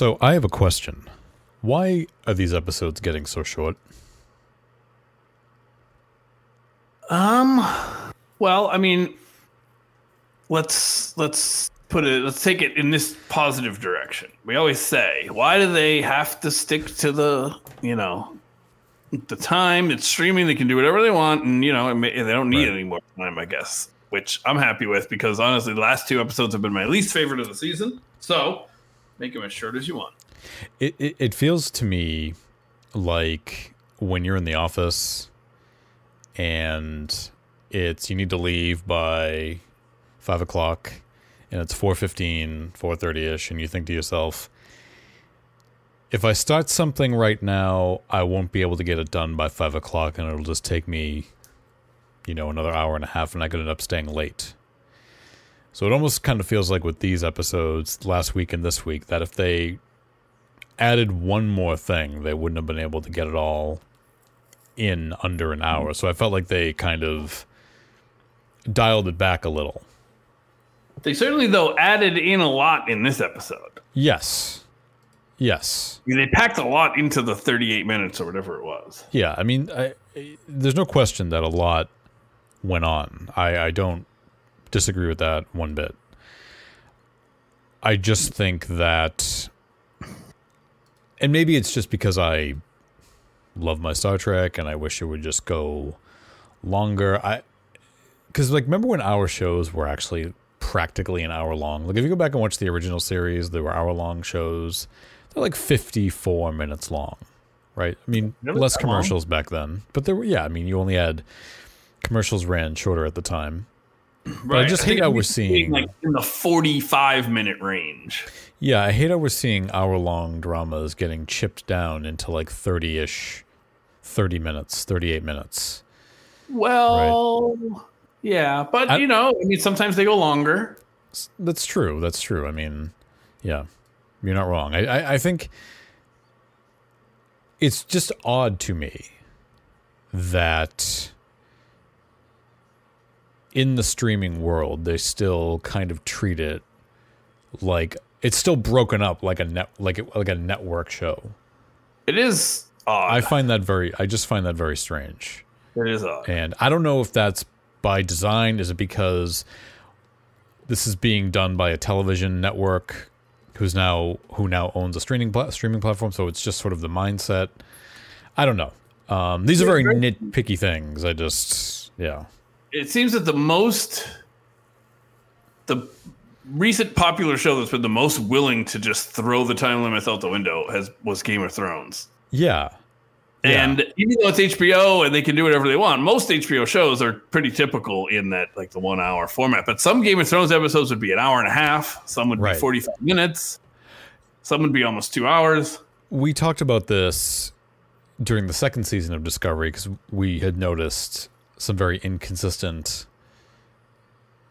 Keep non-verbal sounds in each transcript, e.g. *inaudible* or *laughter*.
So I have a question. Why are these episodes getting so short? Um. Well, I mean, let's let's put it. Let's take it in this positive direction. We always say, why do they have to stick to the you know the time it's streaming? They can do whatever they want, and you know may, they don't need Right. any more time. I guess, which I'm happy with because honestly, the last two episodes have been my least favorite of the season. So make them as short as you want. It, it it feels to me like when you're in the office and it's you need to leave by five o'clock and it's 4.15 4.30ish and you think to yourself if i start something right now i won't be able to get it done by five o'clock and it'll just take me you know another hour and a half and i could end up staying late so it almost kind of feels like with these episodes last week and this week that if they added one more thing, they wouldn't have been able to get it all in under an hour. Mm-hmm. So I felt like they kind of dialed it back a little. They certainly though added in a lot in this episode. Yes. Yes. I mean, they packed a lot into the 38 minutes or whatever it was. Yeah. I mean, I, I- there's no question that a lot went on. I, I don't disagree with that one bit. I just think that, and maybe it's just because I love my Star Trek and I wish it would just go longer. I, because like, remember when our shows were actually practically an hour long? Like, if you go back and watch the original series, they were hour long shows. They're like 54 minutes long, right? I mean, less That long? commercials back then, but there were, yeah, I mean, you only had commercials ran shorter at the time. But I just hate how we we're seeing- like in the 45 minute range. Yeah, I hate how we're seeing hour long dramas getting chipped down into like 30 ish, 30 minutes, 38 minutes. Well, yeah, but I- you know, I mean, sometimes they go longer. That's true. That's true. I mean, yeah, you're not wrong. I, I, I think it's just odd to me that in the streaming world, they still kind of treat it like it's still broken up like a net, like it, like a network show. It is odd. I find that very, I just find that very strange. it is odd. And I don't know if that's by design. Is it because this is being done by a television network who's now who now owns a streaming pla- streaming platform? So it's just sort of the mindset. I don't know. Um, these are very nitpicky things. I just yeah. It seems that the most, the recent popular show that's been the most willing to just throw the time limits out the window has was Game of Thrones. Yeah. Yeah. And even though it's HBO and they can do whatever they want, most HBO shows are pretty typical in that like the one hour format. But some Game of Thrones episodes would be an hour and a half, some would Right. be 45 minutes, some would be almost two hours. we talked about this during the second season of Discovery because we had noticed some very inconsistent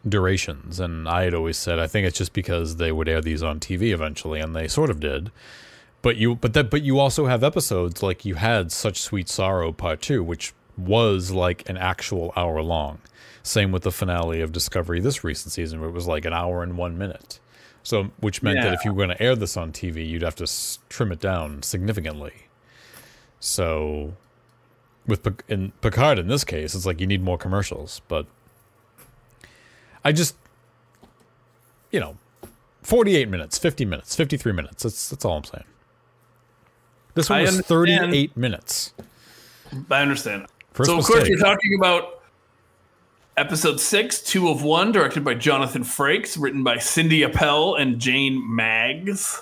durations, and I had always said I think it's just because they would air these on TV eventually, and they sort of did. But you, but that, but you also have episodes like you had such sweet sorrow part two, which was like an actual hour long. Same with the finale of Discovery this recent season, where it was like an hour and one minute. So, which meant that if you were going to air this on TV, you'd have to s- trim it down significantly. So, with in Picard in this case, it's like you need more commercials. But I just, you know, forty-eight minutes, fifty minutes, fifty-three minutes. That's that's all I'm saying. This one I was understand. thirty-eight minutes. I understand. First so, of course, we're talking about episode six, Two of One, directed by Jonathan Frakes, written by Cindy Appel and Jane Maggs.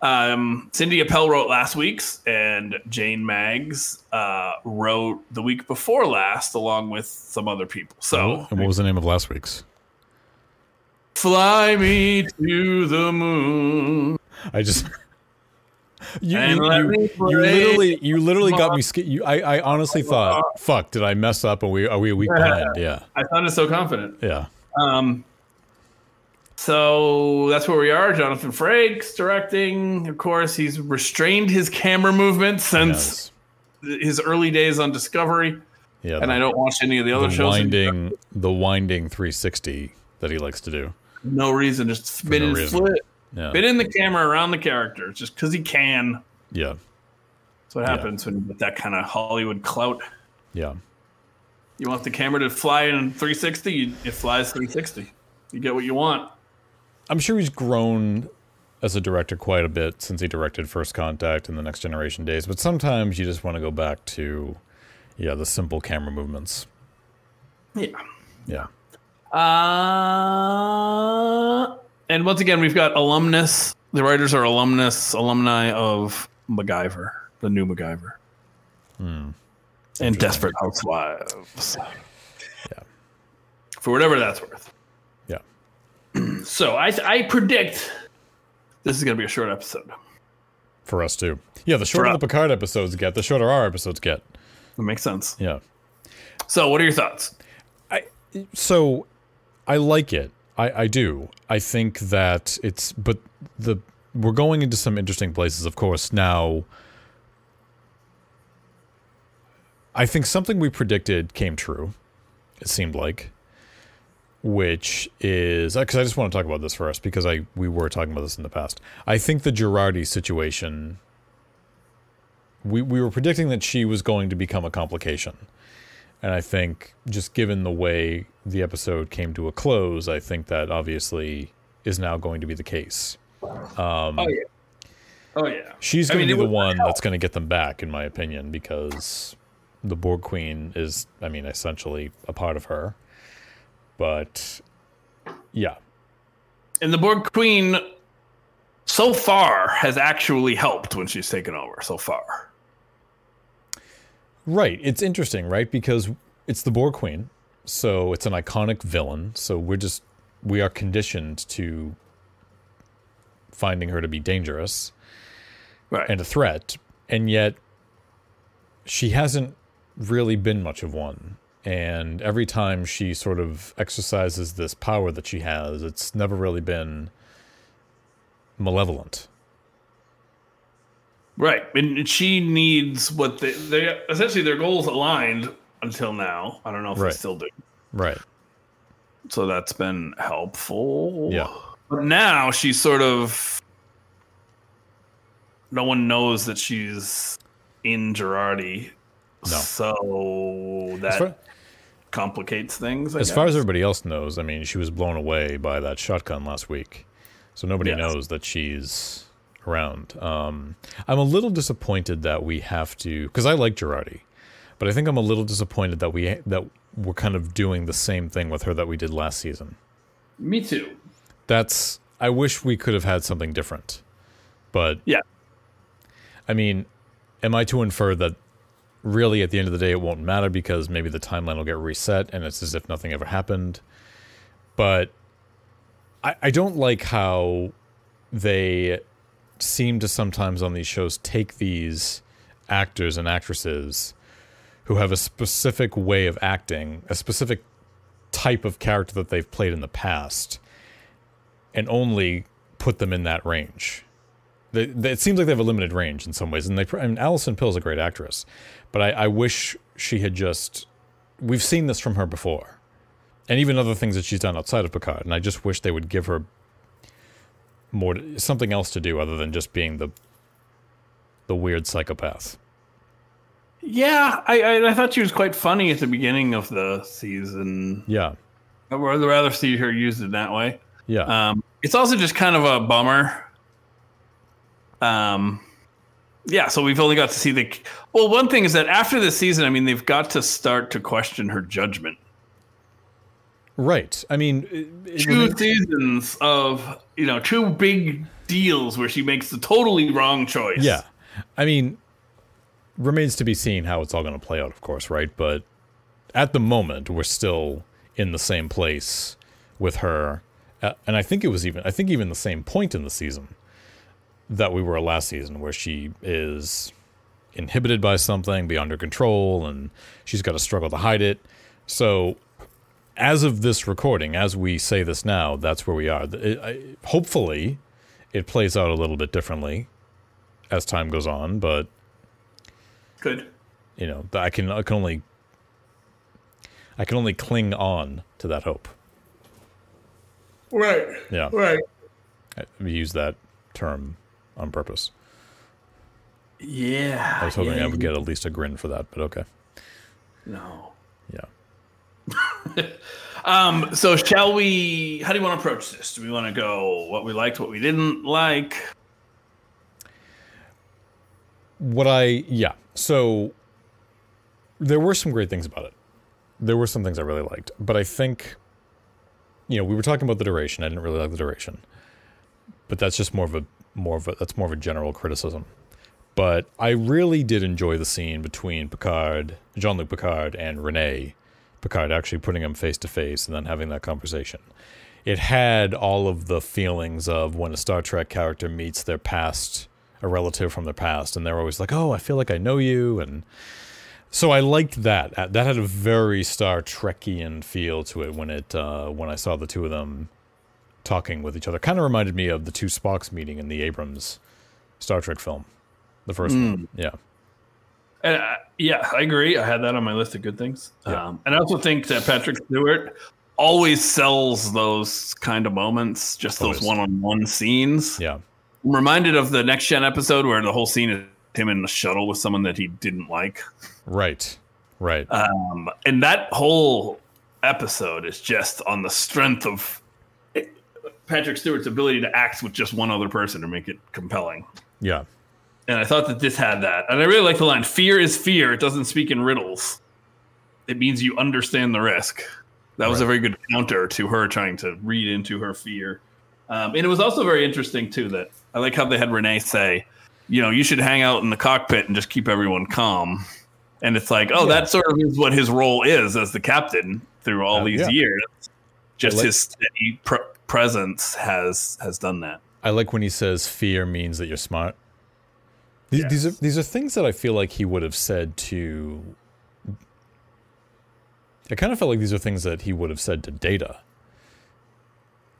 Um, Cindy Appel wrote last week's, and Jane Maggs uh, wrote the week before last, along with some other people. So, and what was the name of last week's? fly me to the moon. I just. You, you, you, you literally you literally got me sca- you I, I honestly thought fuck did I mess up and we are we a week behind *laughs* yeah I sounded so confident. yeah Um, so that's where we are. Jonathan Frakes directing. Of course, he's restrained his camera movements since his early days on Discovery, yeah and the- I don't watch any of the other the shows. winding the winding 360 that he likes to do No reason, just spin no and flip. Yeah. Been in the camera around the character just because he can. Yeah. That's what happens when you get that kind of Hollywood clout. Yeah. You want the camera to fly in 360, it flies 360. You get what you want. I'm sure he's grown as a director quite a bit since he directed First Contact and the Next Generation days, but sometimes you just want to go back to yeah, the simple camera movements. Yeah. Yeah. Uh, and once again, we've got alumnus. The writers are alumnus, alumni of MacGyver, the new MacGyver, and Desperate Housewives. Yeah. For whatever that's worth. *clears throat* So I, I predict this is going to be a short episode. For us too. Yeah, the shorter the Picard episodes get, the shorter our episodes get. That makes sense. Yeah. So, what are your thoughts? I so I like it. I, I do. I think that it's but the we're going into some interesting places, of course. Now I think something we predicted came true, it seemed like. Which is uh, because I just want to talk about this first because I we were talking about this in the past. I think the Jurati situation we we were predicting that she was going to become a complication. And I think just given the way the episode came to a close, I think that obviously is now going to be the case. Um, oh yeah, oh yeah. She's I going mean, to be the one help. that's going to get them back, in my opinion, because the Borg Queen is, I mean, essentially a part of her. But yeah, And the Borg Queen, so far, has actually helped when she's taken over. So far, Right. It's interesting, right? Because it's the Borg Queen, so it's an iconic villain. So we're just we are conditioned to finding her to be dangerous right? and a threat, and yet she hasn't really been much of one. And every time she sort of exercises this power that she has, it's never really been malevolent. Right, and she needs what they, they essentially their goals aligned until now. I don't know if Right. they still do. Right. So that's been helpful. Yeah. But now she's sort of no one knows that she's in Jurati. No. So that complicates things. I As far as everybody else knows, I mean, she was blown away by that shotgun last week, so nobody Yes. knows that she's around. Um, I'm a little disappointed that we have to, because I like Jurati, but I think I'm a little disappointed that we that we're kind of doing the same thing with her that we did last season. Me too. That's I wish we could have had something different, but Yeah. I mean, am I to infer that really at the end of the day it won't matter because maybe the timeline will get reset and it's as if nothing ever happened? But I, I don't like how they seem to sometimes on these shows take these actors and actresses who have a specific way of acting, a specific type of character that they've played in the past, and only put them in that range. They, they, it seems like they have a limited range in some ways, and they. I mean, Alison Pill's a great actress, but I, I wish she had just. We've seen this from her before, and even other things that she's done outside of Picard, and I just wish they would give her more something else to do other than just being the the weird psychopath. Yeah, I, I I thought she was quite funny at the beginning of the season. Yeah, I would rather see her used in that way. yeah, Um, it's also just kind of a bummer. Um, yeah, so we've only got to see the. Well, one thing is that after this season, I mean, they've got to start to question her judgment. right. I mean, it- it- Two seasons of you know two big deals where she makes the totally wrong choice. Yeah. I mean, remains to be seen how it's all going to play out, of course, right? But at the moment, we're still in the same place with her. Uh, and I think it was even, I think even the same point in the season that we were last season, where she is inhibited by something beyond her control and she's got to struggle to hide it. So, as of this recording, as we say this now, that's where we are. It, I, hopefully, it plays out a little bit differently as time goes on, but good. you know, I can I can only I can only cling on to that hope. Right. Yeah. Right. I use that term on purpose. Yeah. I was hoping yeah, I would get at least a grin for that, but okay. No. Yeah. *laughs* Um, so shall we how do you want to approach this? Do we want to go what we liked, what we didn't like? What I yeah. So there were some great things about it. There were some things I really liked, but I think you know, we were talking about the duration. I didn't really like the duration. But that's just more of a more of a that's more of a general criticism. But I really did enjoy the scene between Picard, Jean-Luc Picard and Renee Picard actually putting him face to face and then having that conversation. It had all of the feelings of when a Star Trek character meets their past, a relative from their past, and they're always like, "Oh, I feel like I know you," and so I liked that. That had a very Star Trekian feel to it when it uh, when I saw the two of them talking with each other. Kind of reminded me of the two Spocks meeting in the Abrams Star Trek film, the first one. Yeah, And uh, yeah, I agree. I had that on my list of good things. Yeah. Um, and I also think that Patrick Stewart always sells those kind of moments, just those one-on-one scenes. yeah, I'm reminded of the next gen episode where the whole scene is him in the shuttle with someone that he didn't like. right, right. Um, and that whole episode is just on the strength of Patrick Stewart's ability to act with just one other person to make it compelling. yeah, And I thought that this had that. And I really like the line fear is fear. It doesn't speak in riddles. It means you understand the risk. That was a very good counter to her trying to read into her fear. Um, and it was also very interesting, too, that I like how they had Renee say, you know, you should hang out in the cockpit and just keep everyone calm. And it's like, oh, that sort of is what his role is as the captain through all Uh, these yeah. years. Just like- his steady pr- presence has has done that. I like when he says fear means that you're smart. These, these are these are things that I feel like he would have said to. I kind of felt like these are things that he would have said to Data.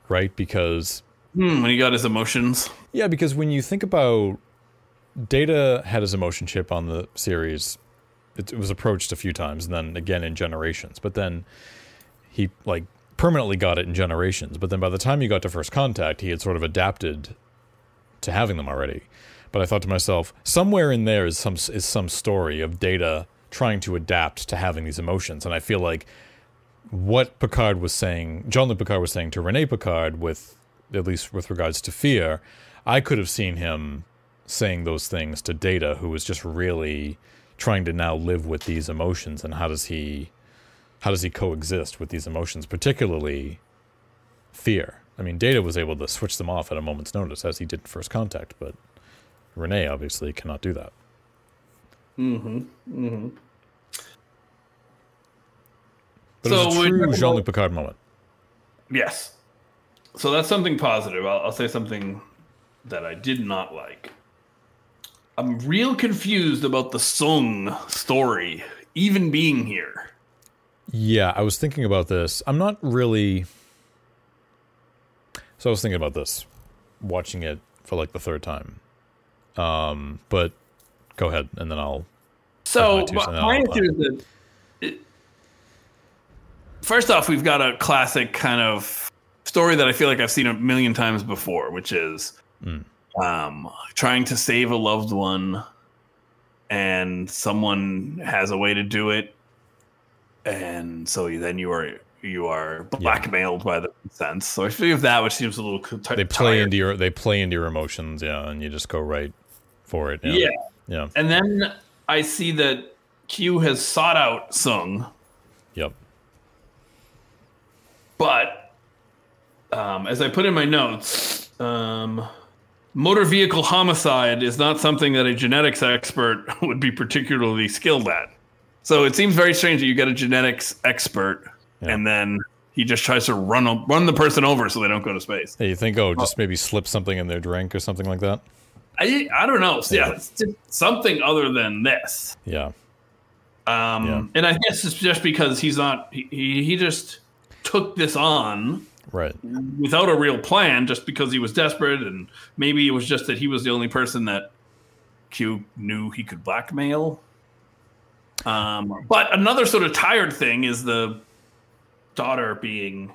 Right, because Hmm, when he got his emotions. yeah, because when you think about Data had his emotion chip on the series, it, it was approached a few times, and then again in Generations. But then he like permanently got it in Generations. But then by the time you got to First Contact, he had sort of adapted to having them already. But I thought to myself, somewhere in there is some is some story of Data trying to adapt to having these emotions, and I feel like what Picard was saying, Jean Luc Picard was saying to Renee Picard, with at least with regards to fear, I could have seen him saying those things to Data, who was just really trying to now live with these emotions, and how does he, how does he coexist with these emotions, particularly fear? I mean, Data was able to switch them off at a moment's notice, as he did in First Contact, but Renee obviously cannot do that. Mm-hmm. Mm-hmm. But So it was a true Jean Luc Picard moment. Yes. So that's something positive. I'll, I'll say something that I did not like. I'm real confused about the Soong story even being here. Yeah, I was thinking about this. I'm not really. So I was thinking about this, watching it for like the third time. Um, but go ahead, and then I'll. So my answer is that first off, we've got a classic kind of story that I feel like I've seen a million times before, which is Mm. um, trying to save a loved one, and someone has a way to do it, and so then you are you are blackmailed by the sense. So I feel that, which seems a little t- They play tired. into your they play into your emotions, yeah, and you just go right for it. yeah. yeah, And then I see that Q has sought out Soong. yep, But um, as I put in my notes, um, motor vehicle homicide is not something that a genetics expert *laughs* would be particularly skilled at. So it seems very strange that you get a genetics expert Yeah. and then he just tries to run run the person over so they don't go to space. Hey, you think, oh, just maybe slip something in their drink or something like that? I I don't know. Yeah, Yeah. something other than this. Yeah, Um, Yeah. And I guess it's just because he's not. He, he he just took this on right. without a real plan just because he was desperate and maybe it was just that he was the only person that Q knew he could blackmail. Um, but another sort of tired thing is the daughter being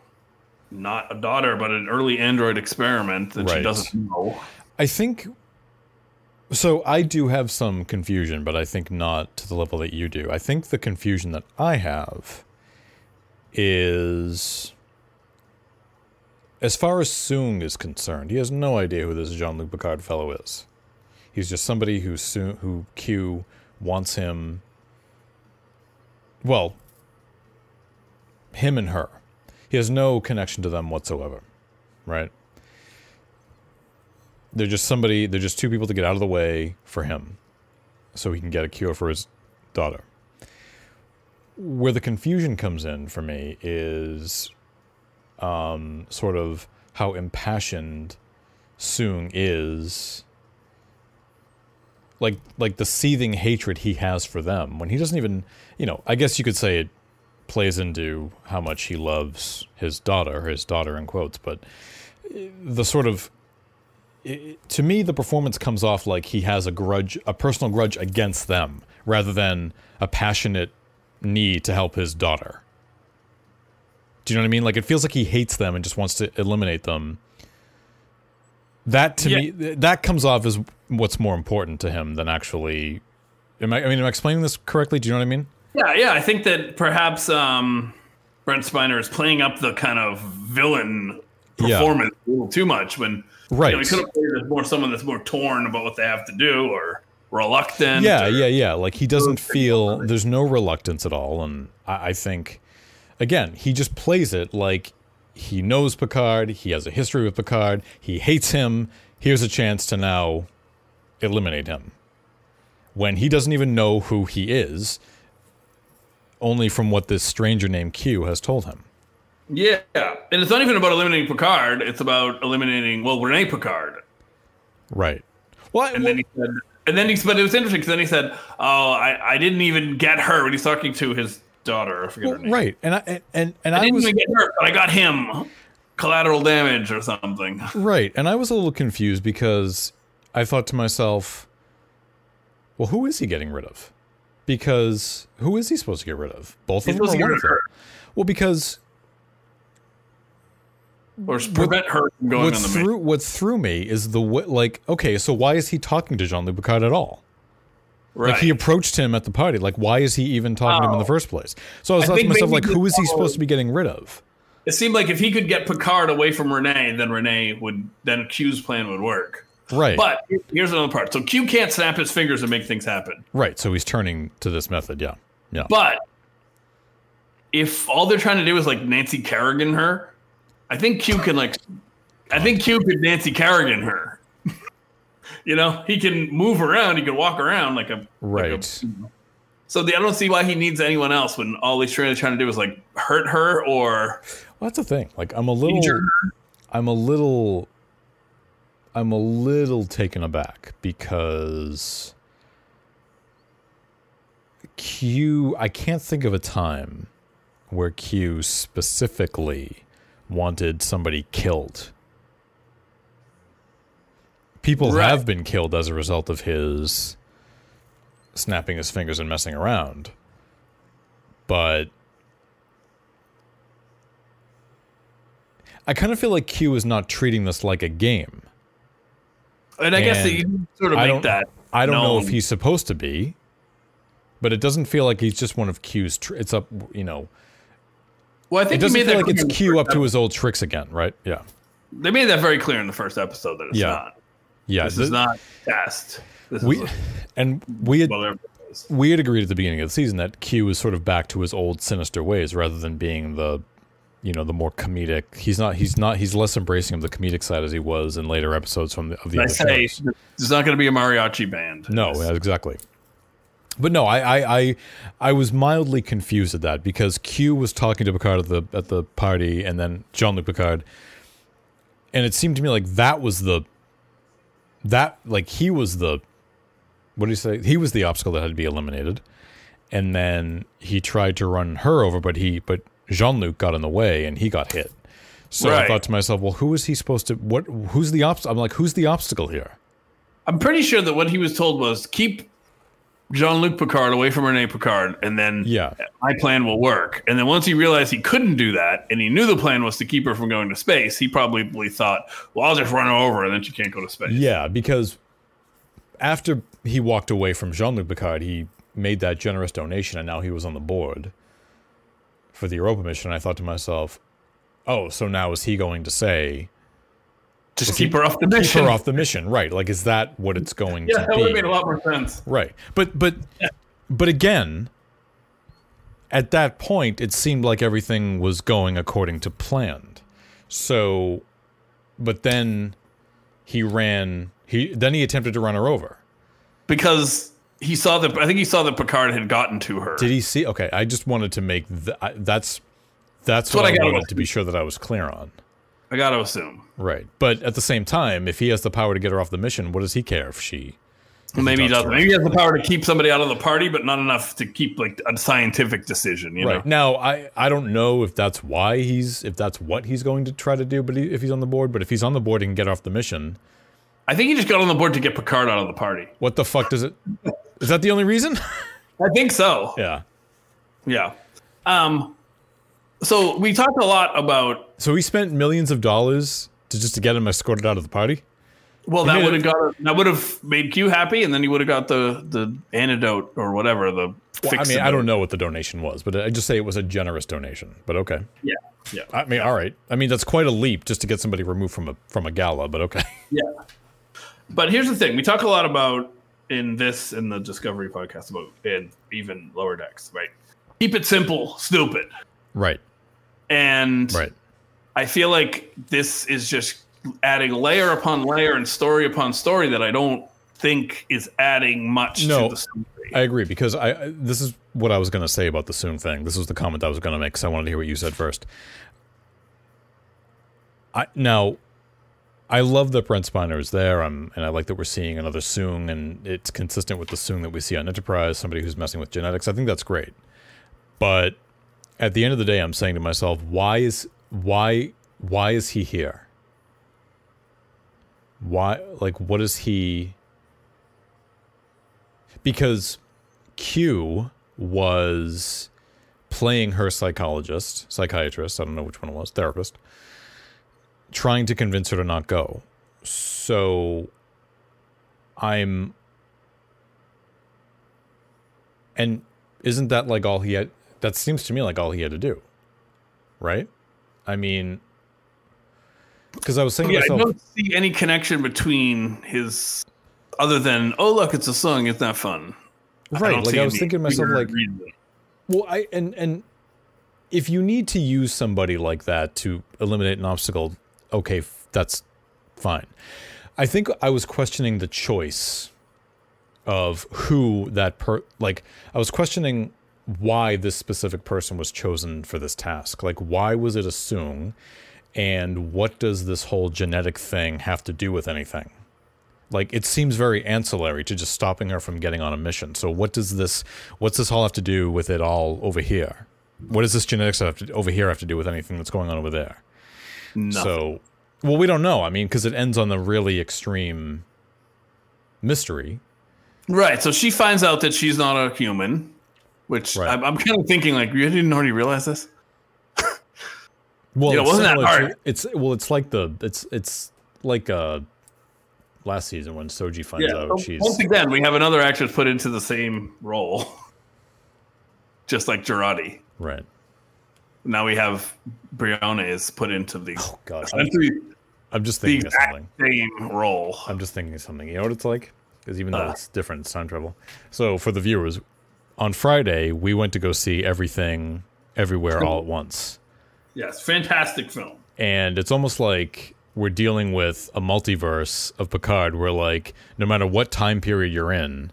not a daughter, but an early android experiment that she doesn't know. I think so. I do have some confusion, but I think not to the level that you do. I think the confusion that I have is as far as Soong is concerned, he has no idea who this Jean Luc Picard fellow is. He's just somebody who Soong, who Q wants him. Well, him and her. He has no connection to them whatsoever, right? they're just somebody they're just two people to get out of the way for him so he can get a cure for his daughter where the confusion comes in for me is um, sort of how impassioned Soong is like like the seething hatred he has for them when he doesn't even you know I guess you could say it plays into how much he loves his daughter his daughter in quotes but eh, the sort of it- to me, the performance comes off like he has a grudge, a personal grudge against them, rather than a passionate need to help his daughter. Do you know what I mean? Like it feels like he hates them and just wants to eliminate them. That to Yeah. me, that comes off as what's more important to him than actually. Am I? I mean, am I explaining this correctly? Do you know what I mean? Yeah, yeah. I think that perhaps um, Brent Spiner is playing up the kind of villain Yeah. performance a little too much when Right. you know, he could have played as more someone that's more torn about what they have to do or reluctant. Yeah, or- yeah, yeah. Like he doesn't feel there's no reluctance at all, and I, I think again he just plays it like he knows Picard. He has a history with Picard. He hates him. Here's a chance to now eliminate him when he doesn't even know who he is, only from what this stranger named Q has told him. Yeah, and it's not even about eliminating Picard. It's about eliminating well Renee Picard. Right. Well, I- And then he said, and then he but it was interesting because then he said, "Oh, I, I didn't even get her when he's talking to his daughter. I forget her name. right. And I and and, and I I didn't was even get her, but I got him. Collateral damage or something. Right. And I was a little confused because I thought to myself, well, who is he getting rid of? Because who is he supposed to get rid of? Both He's of them or one of of them? her Well, because or prevent her from going what on the threw what threw me is the w- like. Okay, so why is he talking to Jean Luc Picard at all? Right. Like he approached him at the party. Like why is he even talking to him in the Oh. first place? So I was I to myself, like, who is he he supposed to be getting rid of? it seemed like if he could get Picard away from Renee, then Renee would then Q's plan would work. Right. But here's another part. So Q can't snap his fingers and make things happen. right. So he's turning to this method. Yeah. Yeah. But if all they're trying to do is like Nancy Kerrigan her, I think Q can like I think Q could Nancy Kerrigan her. *laughs* you know, he can move around, he can walk around like a like a- Right. so the, I don't see why he needs anyone else when all he's really trying to do is like hurt her or Well, that's the thing. Like I'm a little. I'm a little I'm a little taken aback because Q I can't think of a time where Q specifically wanted somebody killed. People Right. have been killed as a result of his snapping his fingers and messing around. But I kind of feel like Q is not treating this like a game. And I guess And that you sort of I make that. I don't know if he's supposed to be, but it doesn't feel like he's just one of Q's. Tr- it's up, you know. Well, I It think he doesn't made feel like it's Q up to his old tricks again, right? Yeah, They made that very clear in the first episode that it's Yeah. not. yeah. This th- is not. This we is and we had well, there it is. we had agreed at the beginning of the season that Q is sort of back to his old sinister ways rather than being the, you know, the more comedic. He's not. He's not. He's less embracing of the comedic side as he was in later episodes from the of the I say shows. there's not going to be a mariachi band. No, It's- exactly. But no, I, I, I, I was mildly confused at that because Q was talking to Picard at the at the party, and then Jean Luc Picard, and it seemed to me like that was the, that like he was the, what do you say? He was the obstacle that had to be eliminated, and then he tried to run her over, but he, but Jean Luc got in the way and he got hit. So I thought to myself, well, who is he supposed to? What? Who's the obstacle? I'm like, who's the obstacle here? I'm pretty sure that what he was told was keep Jean Luc Picard away from Renee Picard, and then Yeah. my plan will work. And then once he realized he couldn't do that, and he knew the plan was to keep her from going to space, he probably thought, "Well, I'll just run her over, and then she can't go to space." Yeah, because after he walked away from Jean Luc Picard, he made that generous donation, and now he was on the board for the Europa mission. I thought to myself, oh, so now is he going to say just keep her off the mission. her off the mission? Right? Like, is that what it's going yeah, to be? Yeah, that would have made a lot more sense. Right. But but but again, at that point it seemed like everything was going according to planned. So but then he ran he then he attempted to run her over. because he saw that. I think he saw that Picard had gotten to her. Did he see Okay, I just wanted to make th- I, that's that's what what, I I, wanted to be sure that I was clear on. I got to assume. Right. But at the same time, if he has the power to get her off the mission, what does he care if she Well, maybe he doesn't. Maybe he has the power to keep somebody out of the party, but not enough to keep like a scientific decision. You Right know. now, I I don't know if that's why he's if that's what he's going to try to do. But he, if he's on the board, but if he's on the board and can get off the mission, I think he just got on the board to get Picard out of the party. what the fuck does it? Is that the only reason? I think so. yeah. Yeah. Um. So we talked a lot about. So he spent millions of dollars to just to get him escorted out of the party. Well, He that would have got that would have made Q happy, and then he would have got the the antidote or whatever. The Well, I mean, I don't know what the donation was, but I just say it was a generous donation. But okay. Yeah. Yeah. I mean, all right. I mean, that's quite a leap just to get somebody removed from a from a gala. But okay. Yeah. But here's the thing: we talk a lot about in this in the Discovery podcast about and even lower decks, right? Keep it simple, stupid, Right. and Right. I feel like this is just adding layer upon layer and story upon story that I don't think is adding much No. to the story. I agree because I, this is what I was going to say about the Soong thing. This was the comment I was going to make because I wanted to hear what you said first. I now, I love that Brent Spiner is there, and I like that we're seeing another Soong, and it's consistent with the Soong that we see on Enterprise. Somebody who's messing with genetics. I think that's great, but at the end of the day, I'm saying to myself, why is why why is he here? Why like what is he? Because Q was playing her psychologist, psychiatrist, I don't know which one it was, therapist, trying to convince her to not go. So I'm and isn't that like all he had that seems to me like all he had to do. Right? I mean because I was saying to Yeah, I myself, don't see any connection between his other than oh look, it's a Soong, it's not fun. right? don't Like I was thinking to myself, like, reason. Well, I and and if you need to use somebody like that to eliminate an obstacle, okay, f- that's fine. I think I was questioning the choice of who that per like I was questioning why this specific person was chosen for this task. Like why was it a Soong and what does this whole genetic thing have to do with anything? Like it seems very ancillary to just stopping her from getting on a mission. So what does this what's this all have to do with it all over here? What does this genetics have to, over here have to do with anything that's going on over there? Nothing. So, well, we don't know. I mean, because it ends on the really extreme mystery. Right. So she finds out that she's not a human, which Right. I'm, I'm kind of thinking like, you didn't already realize this? Well, You know, it's wasn't that to- hard? it's well, it's like the it's it's like uh last season when Soji finds Yeah. out she's Once again, we have another actress put into the same role, *laughs* just like Jurati. right. Now we have Briones is put into the Oh God, I'm, just the thinking of something. same role. I'm just thinking of something. You know what it's like? Because even though Uh. it's different, it's time travel. So for the viewers, on Friday we went to go see everything, everywhere, all at once. Yes, fantastic film. and it's almost like we're dealing with a multiverse of Picard where like no matter what time period you're in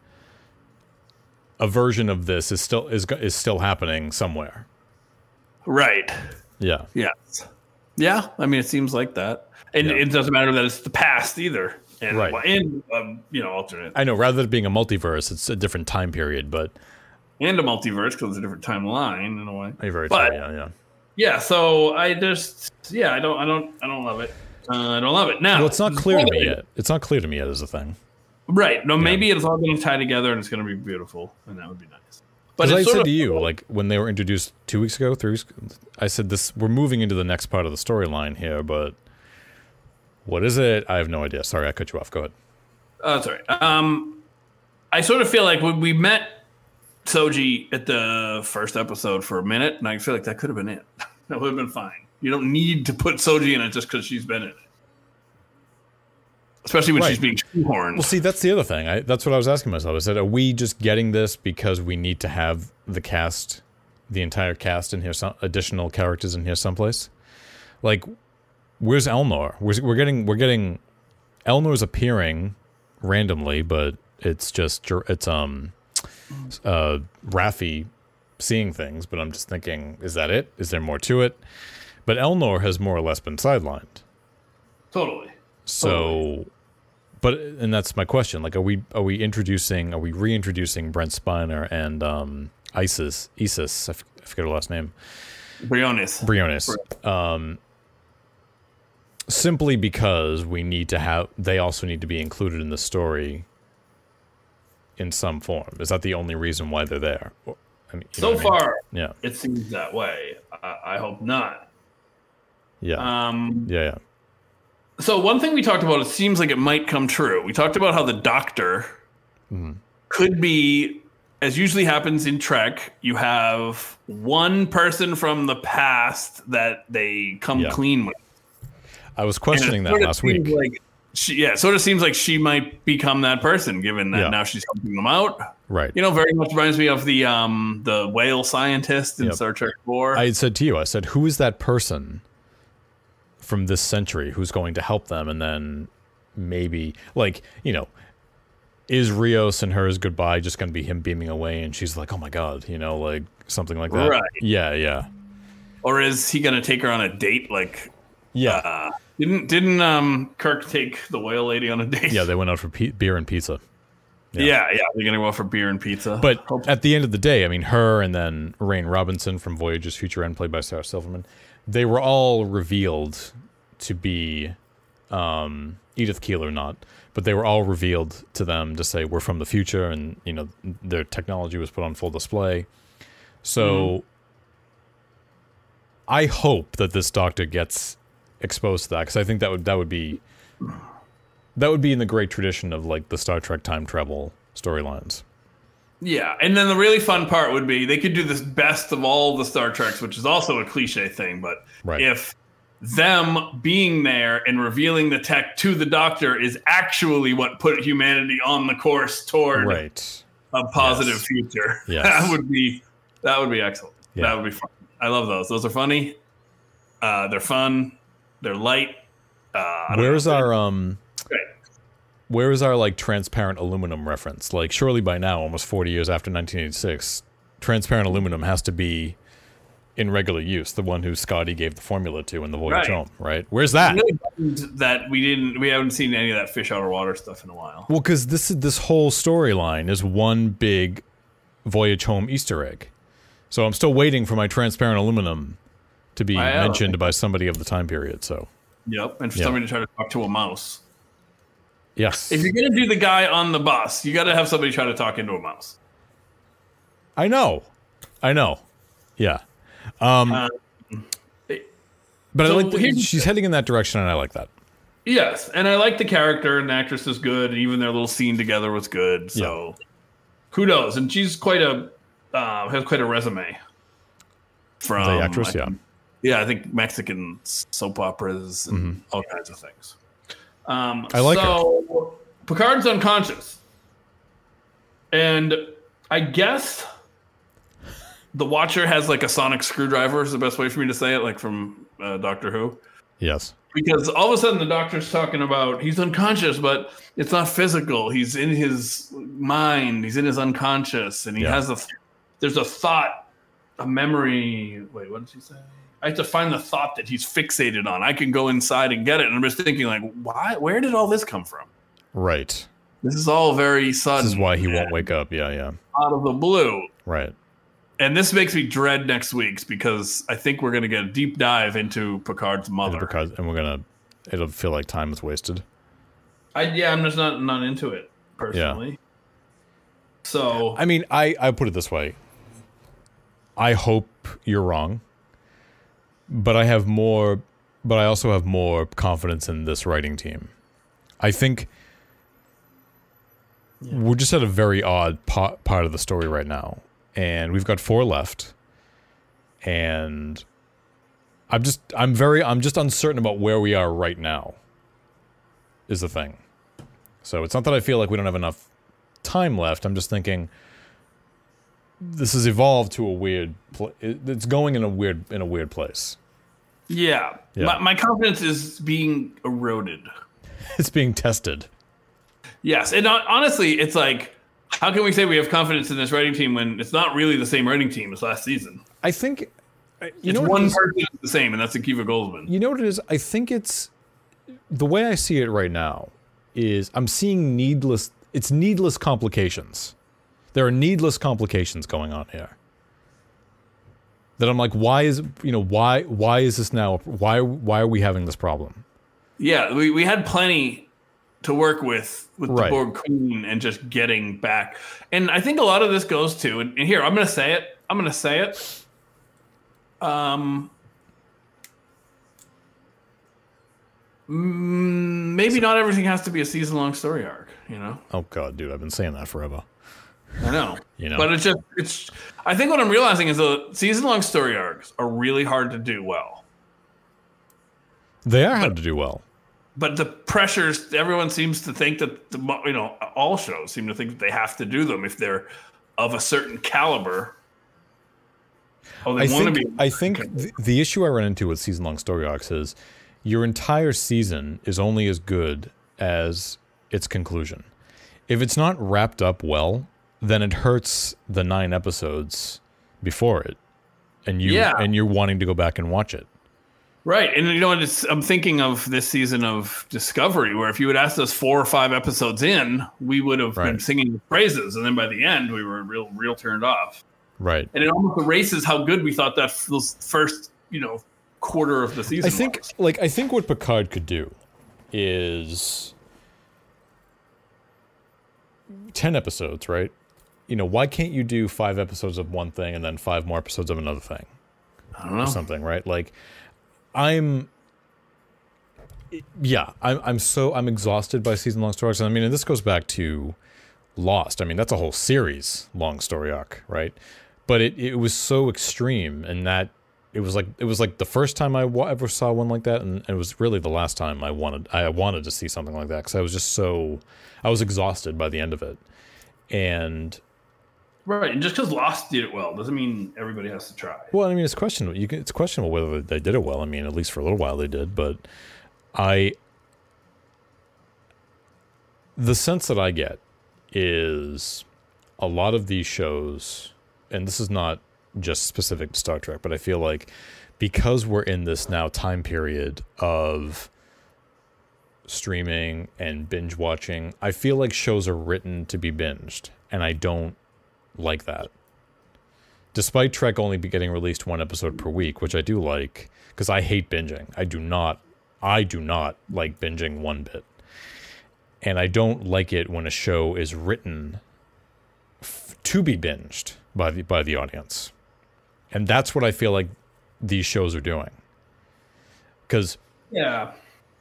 a version of this is still is is still happening somewhere. Right. Yeah. Yes. Yeah. I mean, it seems like that, and Yeah. it doesn't matter that it's the past either, and Right. and um, you know alternate I know rather than being a multiverse it's a different time period but and a multiverse because it's a different timeline in a way. you're very But- true, yeah, yeah. Yeah. So I just yeah I don't I don't I don't love it. Uh, I don't love it now. Well, it's not clear to me yet. It's not clear to me yet as a thing. Right. No, maybe it's all going to tie together and it's going to be beautiful, and that would be nice. But I said to you, like when they were introduced two weeks ago, three weeks, I said this. We're moving into the next part of the storyline here, but what is it? I have no idea. Sorry, I cut you off. Go ahead. Oh, sorry. Um, I sort of feel like when we met Soji at the first episode for a minute, and I feel like that could have been it. *laughs* that would have been fine. You don't need to put Soji in it just because she's been in it, especially when Right. she's being shoehorned. Well, see, that's the other thing. I, that's what I was asking myself. I said, are we just getting this because we need to have the cast, the entire cast in here, some additional characters in here someplace? Like, where's Elnor? We're, we're getting, we're getting, Elnor's appearing randomly, but it's just, it's um, uh, Raffi seeing things. But I'm just thinking, is that it? Is there more to it? But Elnor has more or less been sidelined. totally. So, but and that's my question. Like, are we are we introducing? Are we reintroducing Brent Spiner and um, Isis? Isis, I, f- I forget her last name. Briones. Briones. Um, simply because we need to have. They also need to be included in the story. In some form, is that the only reason why they're there? Or- I mean, So what I mean? far, yeah, it seems that way. I, I hope not. yeah, Um, yeah, yeah. So one thing we talked about, it seems like it might come true. We talked about how the doctor Mm-hmm. could be, as usually happens in Trek, you have one person from the past that they come Yeah. clean with. I was questioning that last week. Like she, yeah, sort of seems like she might become that person, given that Yeah. now she's helping them out. right. You know, very much reminds me of the um the whale scientist in Yep. Star Trek Four. I said to you, I said, who is that person from this century who's going to help them? And then maybe, like, you know, is Rios and hers goodbye just going to be him beaming away? And she's like, oh my God, you know, like something like that. Right. Yeah, yeah. or is he going to take her on a date? Like, Yeah. uh, didn't didn't um Kirk take the whale lady on a date? yeah, they went out for pe- beer and pizza. yeah. Yeah, yeah, they're gonna go out for beer and pizza. But Hope- at the end of the day, I mean, her and then Rain Robinson from Voyager's Future End, played by Sarah Silverman, they were all revealed to be um, Edith Keeler, or not, but they were all revealed to them to say we're from the future, and you know their technology was put on full display. So I hope that this doctor gets exposed to that because I think that would that would be that would be in the great tradition of like the Star Trek time travel storylines. yeah, and then the really fun part would be they could do this best of all the Star Treks, which is also a cliche thing. But Right. if them being there and revealing the tech to the Doctor is actually what put humanity on the course toward Right. a positive Yes. future, *laughs* Yes. that would be that would be excellent. Yeah. That would be fun. I love those. Those are funny. Uh, they're fun. They're light. Uh, Where's know. our um Great. where is our like transparent aluminum reference? Like surely by now, almost 40 years after 1986, transparent aluminum has to be in regular use, the one who Scotty gave the formula to in the Voyage Right. Home, right? Where's that? I'm really bummed that we didn't we haven't seen any of that fish out of water stuff in a while. Well, because this is this whole storyline is one big Voyage Home Easter egg. So I'm still waiting for my transparent aluminum to be I mentioned by somebody of the time period. So Yep. And for Yeah. somebody to try to talk to a mouse. yes, If you're gonna do the guy on the bus, you gotta have somebody try to talk into a mouse. I know, I know, yeah. Um, Uh, but so I like here's- she's heading in that direction, and I like that. Yes, and I like the character and the actress is good, and even their little scene together was good. So kudos. And she's quite a uh, has quite a resume. From The actress, I yeah. think- Yeah, I think Mexican soap operas and all kinds of things. Um, Mm-hmm. I like so Picard's unconscious, and I guess the Watcher has like a sonic screwdriver. Is the best way for me to say it, like from uh, Doctor Who Yes, because all of a sudden the doctor's talking about he's unconscious, but it's not physical. He's in his mind. He's in his unconscious, and he Yeah. has a there's a thought, a memory. Wait, what did she say? I have to find the thought that he's fixated on. I can go inside and get it. And I'm just thinking, like, why? Where did all this come from? right. This is all very sudden. This is why he won't wake up. Yeah, yeah, out of the blue. right. And this makes me dread next week's because I think we're going to get a deep dive into Picard's mother. Because and we're gonna, it'll feel like time is wasted. I, yeah, I'm just not not into it personally. Yeah. So I mean, I I put it this way. I hope you're wrong, but I have more. But I also have more confidence in this writing team. I think we're just at a very odd po- part of the story right now, and we've got four left, and I'm just I'm very I'm just uncertain about where we are right now. Is the thing. So it's not that I feel like we don't have enough time left. I'm just thinking this has evolved to a weird pl- it's going in a weird in a weird place. yeah, Yeah. My, my confidence is being eroded. *laughs* It's being tested. Yes, and uh, honestly, it's like, how can we say we have confidence in this writing team when it's not really the same writing team as last season? I think. uh, You It's know it one person is the same, and that's Akiva Goldsman. You know what it is? I think it's the way I see it right now is I'm seeing needless it's needless complications. There are needless complications going on here. That I'm like, why is you know, why why is this now why why are we having this problem? Yeah, we, we had plenty to work with with Right. the Borg Queen and just getting back. And I think a lot of this goes to and, and here I'm going to say it. I'm going to say it. Um mm, maybe not everything has to be a season long story arc, you know. Oh god, dude, I've been saying that forever. I know. You know. But it's just it's I think what I'm realizing is the season long story arcs are really hard to do well. They are hard to do well. But the pressures everyone seems to think that the you know all shows seem to think that they have to do them if they're of a certain caliber oh they I want to think be I think the, the issue I run into with season long story arcs is your entire season is only as good as its conclusion. If it's not wrapped up well, then it hurts the nine episodes before it, and you Yeah. and you're wanting to go back and watch it. Right and you know what i'm thinking of this season of discovery where if you had asked us four or five episodes in we would have been singing the praises and then by the end we were real real turned off Right. and it almost erases how good we thought that f- those first you know quarter of the season I think was. like I think what Picard could do is 10 episodes, right? You know, why can't you do 5 episodes of one thing and then 5 more episodes of another thing i don't know or something, right? Like I'm yeah, I'm I'm so I'm exhausted by season long story arcs. I mean, and this goes back to Lost. I mean, that's a whole series long story arc, right? But it, it was so extreme and that it was like it was like the first time I ever saw one like that, and it was really the last time I wanted I wanted to see something like that because I was just so I was exhausted by the end of it, and right and just because lost did it well doesn't mean everybody has to try well, I mean, it's questionable. Can, it's questionable whether they did it well. I mean, at least for a little while they did, but I the sense that I get is a lot of these shows, and this is not just specific to Star Trek, but I feel like because we're in this now time period of streaming and binge watching, I feel like shows are written to be binged, and I don't like that. Despite Trek only be getting released one episode per week, which I do like, because I hate binging. I do not, I do not like binging one bit, and I don't like it when a show is written f- to be binged by the by the audience, and that's what I feel like these shows are doing. Because yeah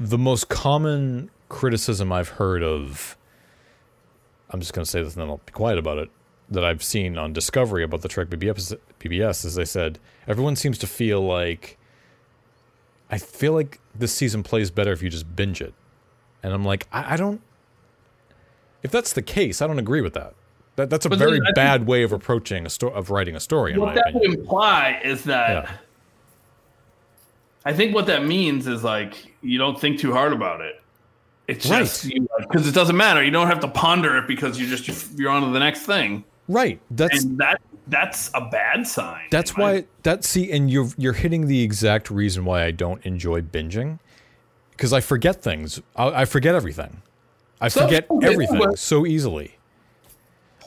the most common criticism I've heard of, I'm just going to say this and then I'll be quiet about it, that I've seen on Discovery about the Trek BBS, PBS is they said everyone seems to feel like, I feel like this season plays better if you just binge it. And I'm like, I, I don't, if that's the case, I don't agree with that. That, that's a But very then I think- bad way of approaching a story, of writing a story, in what that would imply is that Yeah. I think what that means is like you don't think too hard about it. It's Right. just because it doesn't matter. You don't have to ponder it because you just you're on to the next thing, Right. That's and that that's a bad sign. That's in my- why that see, and you're you're hitting the exact reason why I don't enjoy binging, because I forget things. I, I forget everything. I So- forget okay, everything well- so easily.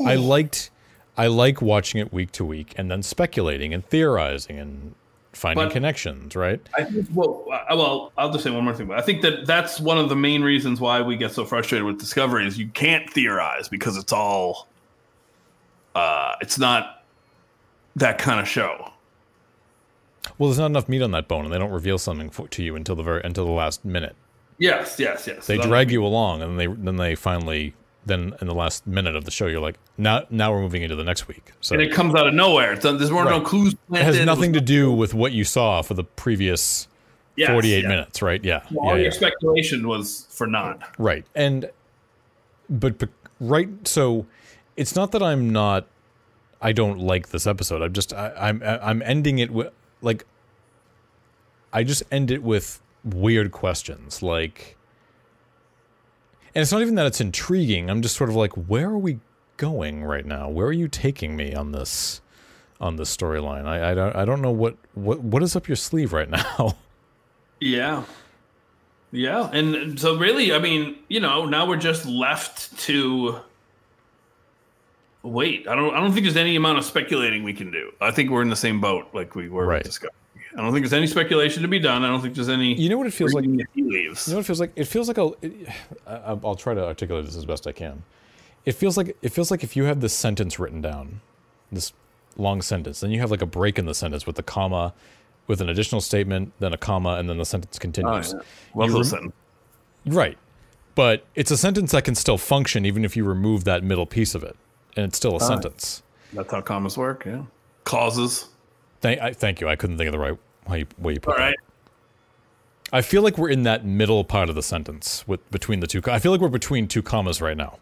I liked, I like watching it week to week and then speculating and theorizing and finding But- connections, right? I think, well, uh, well, I'll just say one more thing. But I think that that's one of the main reasons why we get so frustrated with Discovery is you can't theorize because it's all, uh, it's not that kind of show. Well, there's not enough meat on that bone, and they don't reveal something for, to you until the very until the last minute. Yes, yes, yes. They drag you along, and then they then they finally then in the last minute of the show, you're like, now now we're moving into the next week. So and it comes out of nowhere. It's, there's more no Right. clues. it planted. has was- nothing to do with what you saw for the previous Yes, 48 yeah. minutes, right? Yeah, All yeah, your yeah. speculation was for naught. right. And but, but right, so it's not that I'm not. I don't like this episode. I'm just I, I'm I'm ending it with like. I just end it with weird questions like. And it's not even that it's intriguing. I'm just sort of like, where are we going right now? Where are you taking me on this, on this storyline? I, I don't I don't know what what what is up your sleeve right now. *laughs* Yeah. Yeah. And so really, I mean, you know, now we're just left to wait. I don't I don't think there's any amount of speculating we can do. I think we're in the same boat like we were Right. Discovery. I don't think there's any speculation to be done. I don't think there's any You know what it feels like? tea leaves. You know what it feels like? It feels like a. I, I'll try to articulate this as best I can. It feels like it feels like if you have this sentence written down, this long sentence, then you have like a break in the sentence with a comma, with an additional statement, then a comma, and then the sentence Oh, continues. yeah. Love those rem- sentences. Right, but it's a sentence that can still function even if you remove that middle piece of it, and it's still a sentence. That's how commas work, yeah. Causes. Thank, I, thank you. I couldn't think of the right how you, way you put All that. right. I feel like we're in that middle part of the sentence with between the two. I feel like we're between two commas right now.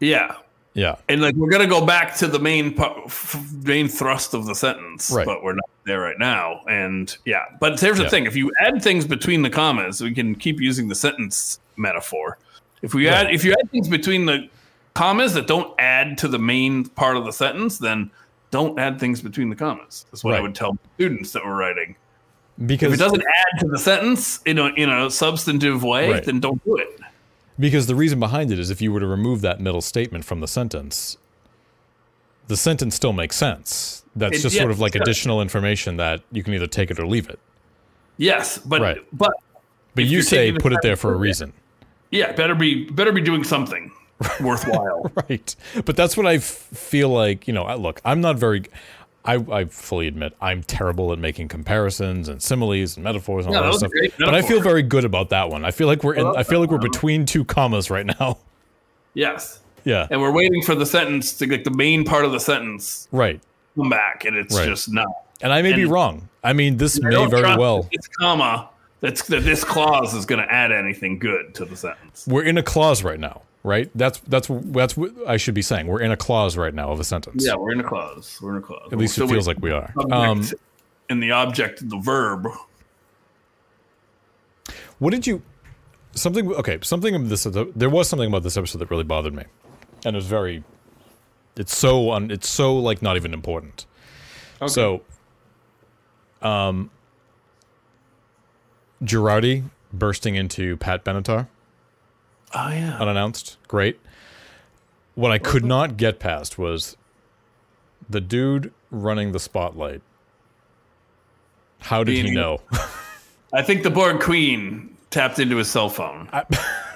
Yeah. Yeah. And like we're gonna go back to the main main thrust of the sentence, Right. but we're not there right now. And yeah, but here's the Yeah. thing: if you add things between the commas, we can keep using the sentence metaphor. If we add, Right. if you add things between the commas that don't add to the main part of the sentence, then don't add things between the commas. That's what I would tell students that were writing. Because If it doesn't add to the sentence in a in a substantive way, Right. then don't do it. Because the reason behind it is if you were to remove that middle statement from the sentence, the sentence still makes sense. That's It- just yeah, sort of like additional information that you can either take it or leave it. Yes, but Right. but But you say put it there for a reason. yeah, better be better be doing something *laughs* worthwhile. Right. But that's what I f- feel like, you know, I, look, I'm not very I, I fully admit I'm terrible at making comparisons and similes and metaphors and Yeah, all that that was a stuff. But I feel very good about that one. I feel like we're in love I feel like we're uh, between two commas right now. yes. Yeah. and we're waiting for the sentence to like the main part of the sentence Right. come back, and it's Right. just not. And I may be wrong. I mean, this I may very well This comma that's that this clause is going to add anything good to the sentence. we're in a clause right now, right? That's that's that's what I should be saying. We're in a clause right now of a sentence. Yeah, we're in a clause. We're in a clause. At least it feels like we are. Um, in the object, the verb. what did you? Something okay. Something of this. There was something about this episode that really bothered me, and it was very. It's so un, It's so like not even important. Okay. So, um, Jurati bursting into Pat Benatar Oh yeah. unannounced. Great. What I could not get past was the dude running the spotlight. How did he know? *laughs* I think the Borg Queen tapped into his cell phone. I,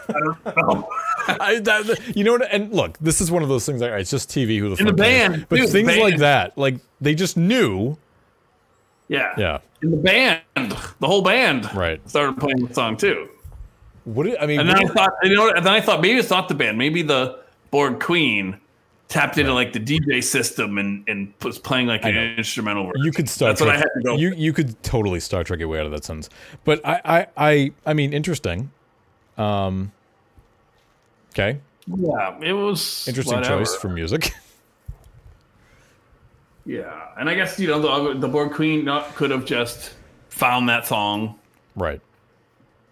don't *laughs* know. I, that, you know what? And look, this is one of those things. Like, it's just TV. Who the In the fuck cares? band, But dude, things band. like that, like they just knew. Yeah. Yeah. In the band, the whole band Right. started playing the song too. What did, I mean? And then I thought, you know, and then I thought maybe it's not the band. Maybe the Borg Queen tapped into like the DJ system and and was playing like an instrumental. Version. you could Star That's what I had to go. You you could totally Star Trek your way out of that sentence. But I I I, I mean, interesting. Um. Okay, yeah, it was interesting whatever. choice for music. *laughs* Yeah, and I guess you know the the Borg Queen not, could have just found that song right.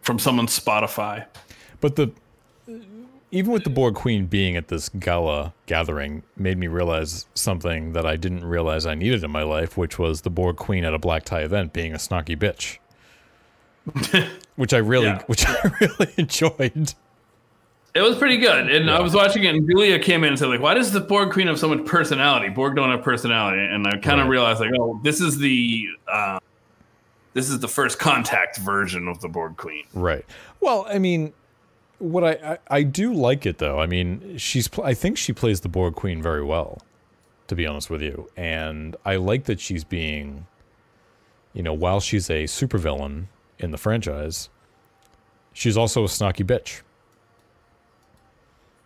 From someone's Spotify. But the even with the Borg Queen being at this gala gathering made me realize something that I didn't realize I needed in my life, which was the Borg Queen at a black tie event being a snarky bitch. *laughs* which I really Yeah. which *laughs* I really enjoyed. It was pretty good, and I was watching it, and Julia came in and said, "Like, why does the Borg Queen have so much personality? Borg don't have personality." And I kind of Right. realized, like, oh, this is the uh, This is the first contact *laughs* version of the Borg Queen. Right. Well, I mean, what I, I, I do like it though. I mean, she's I think she plays the Borg Queen very well, to be honest with you, and I like that she's being, you know, while she's a supervillain in the franchise, she's also a snarky bitch.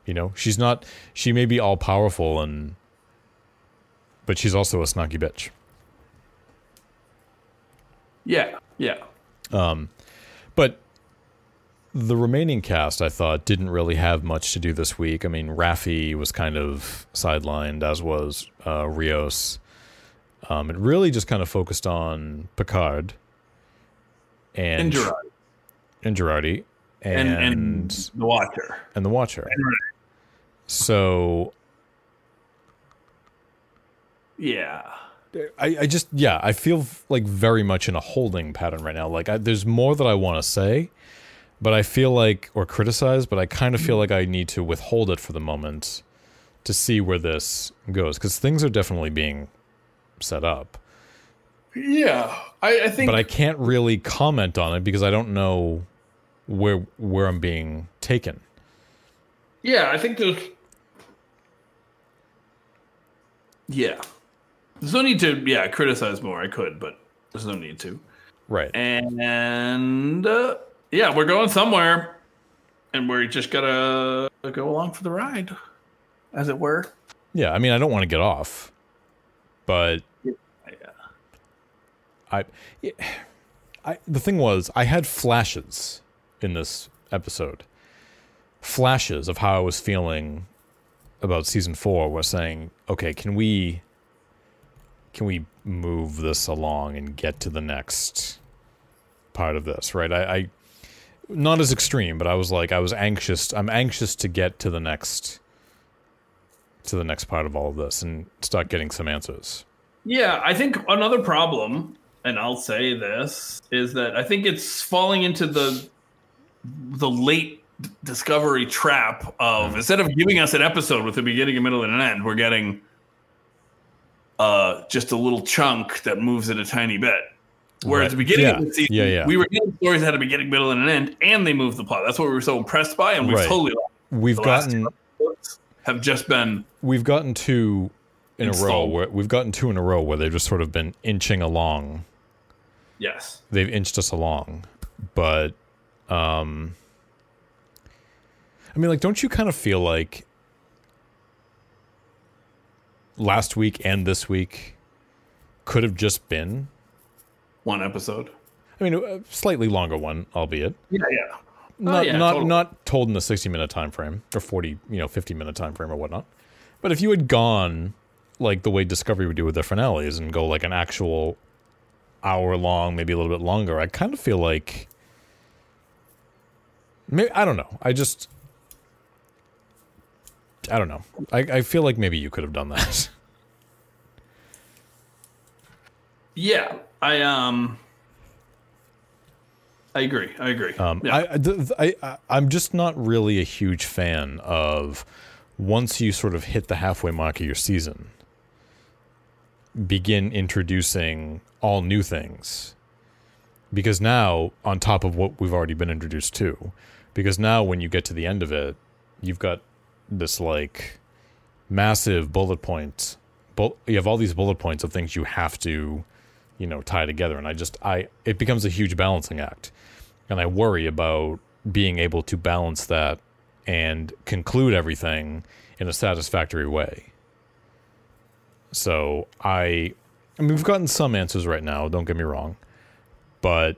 You know, she's not. She may be all powerful and, but she's also a snarky bitch. Yeah, yeah. Um, But the remaining cast, I thought, didn't really have much to do this week. I mean, Raffi was kind of sidelined, as was uh, Rios. Um, it really just kind of focused on Picard and And Jurati. and Jurati and And, and, and the Watcher. And the Watcher. And So Yeah. I, I just yeah I feel like very much in a holding pattern right now. Like I, there's more that I want to say, but I feel like or criticize, but I kind of feel like I need to withhold it for the moment to see where this goes because things are definitely being set up. Yeah. I, I think But I can't really comment on it because I don't know where where I'm being taken. Yeah, I think there's. Yeah. There's no need to, yeah, criticize more. I could, but there's no need to. Right. And uh, yeah, we're going somewhere, and we're just gotta go along for the ride, as it were. Yeah, I mean I don't want to get off, but Yeah. I, I the thing was I had flashes in this episode. Flashes of how I was feeling about season 4 was saying, "Okay, can we can we move this along and get to the next part of this?" Right? I, I not as extreme, but I was like I was anxious. I'm anxious to get to the next to the next part of all of this and start getting some answers. Yeah, I think another problem, and I'll say this, is that I think it's falling into the the late discovery trap of hmm. instead of giving us an episode with a beginning, a middle, and an end, we're getting uh just a little chunk that moves it a tiny bit. Where at the beginning Yeah. of the season, Yeah, yeah. we were getting stories that had a beginning, middle, and an end, and they moved the plot. That's what we were so impressed by, and we've Right. totally We've gotten have just been we've gotten two in a row where we've gotten two in a row where they've just sort of been inching along. yes. They've inched us along, but um, I mean, like, don't you kind of feel like last week and this week could have just been? One episode. I mean, a slightly longer one, albeit Yeah, yeah. Oh, not yeah, not totally. not told in the 60 minute time frame or 40 you know 50 minute time frame or whatnot but if you had gone like the way discovery would do with their finales and go like an actual hour long maybe a little bit longer i kind of feel like maybe i don't know i just i don't know i, I feel like maybe you could have done that *laughs* Yeah, I um, I agree. I agree. Um, yeah. I, th- I, I, I'm just not really a huge fan of once you sort of hit the halfway mark of your season, begin introducing all new things. Because now, on top of what we've already been introduced to, because now when you get to the end of it, you've got this like massive bullet point. Bu- you have all these bullet points of things you have to, you know, tie together, and I just I it becomes a huge balancing act and I worry about being able to balance that and conclude everything in a satisfactory way. So I, I mean, we've gotten some answers right now. Don't get me wrong, but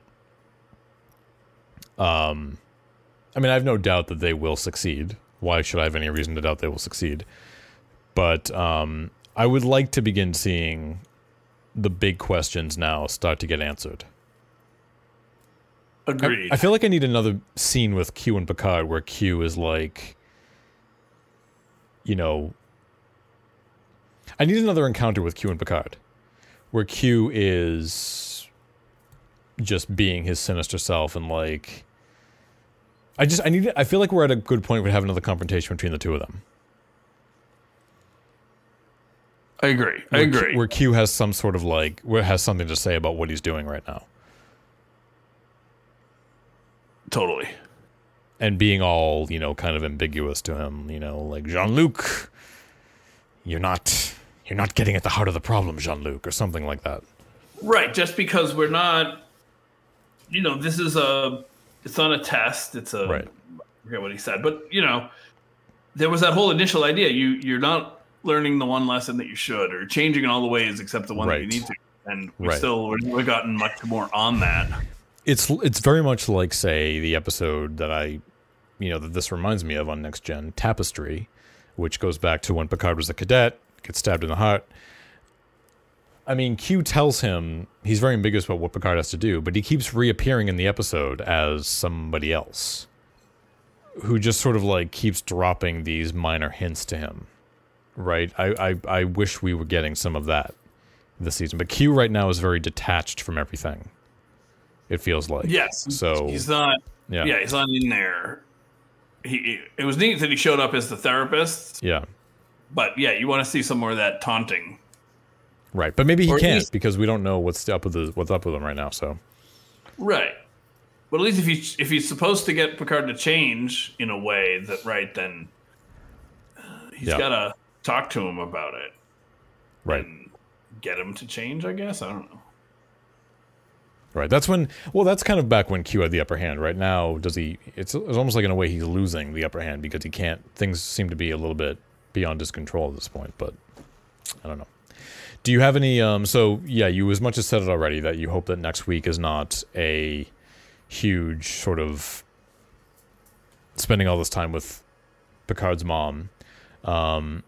um, I mean, I have no doubt that they will succeed. Why should I have any reason to doubt they will succeed? But um, I would like to begin seeing the big questions now start to get answered. I- Agreed. I, feel like I need another scene with Q and Picard where Q is like, you know, I need another encounter with Q and Picard where Q is just being his sinister self and like, I just I need I feel like we're at a good point where we have another confrontation between the two of them. I agree. I Where Q- agree. where Q has some sort of like where has something to say about what he's doing right now. Totally. and being all you know kind of ambiguous to him you know like jean-luc you're not you're not getting at the heart of the problem jean-luc or something like that Right. Just because we're not, you know, this is a, it's not a test. It's a, Right. I forget what he said, but you know, there was that whole initial idea. You you're not learning the one lesson that you should, or changing in all the ways except the one that you need to. And we Right. still we've gotten much more on that. it's it's very much like say the episode that I you know that this reminds me of on Next Gen Tapestry, which goes back to when Picard was a cadet, gets stabbed in the heart. I mean, Q tells him he's very ambiguous about what Picard has to do, but he keeps reappearing in the episode as somebody else who just sort of like keeps dropping these minor hints to him. Right? I, I, I wish we were getting some of that this season. But Q right now is very detached from everything. It feels like. Yes. So he's not. yeah. Yeah, he's not in there. He. It was neat that he showed up as the therapist, Yeah. but yeah, you want to see some more of that taunting. Right. But maybe he Or can't because we don't know what's up with the, what's up with him right now. So Right. But at least if he if he's supposed to get Picard to change in a way that right, then uh, he's Yeah. got to talk to him about it right. and get him to change. I guess I don't know. Right. That's when. Well, that's kind of back when Q had the upper hand. Right now, does he? It's, it's almost like in a way he's losing the upper hand because he can't. Things seem to be a little bit beyond his control at this point. But I don't know. Do you have any? Um. So yeah, you as much as said it already that you hope that next week is not a huge sort of spending all this time with Picard's mom. Um,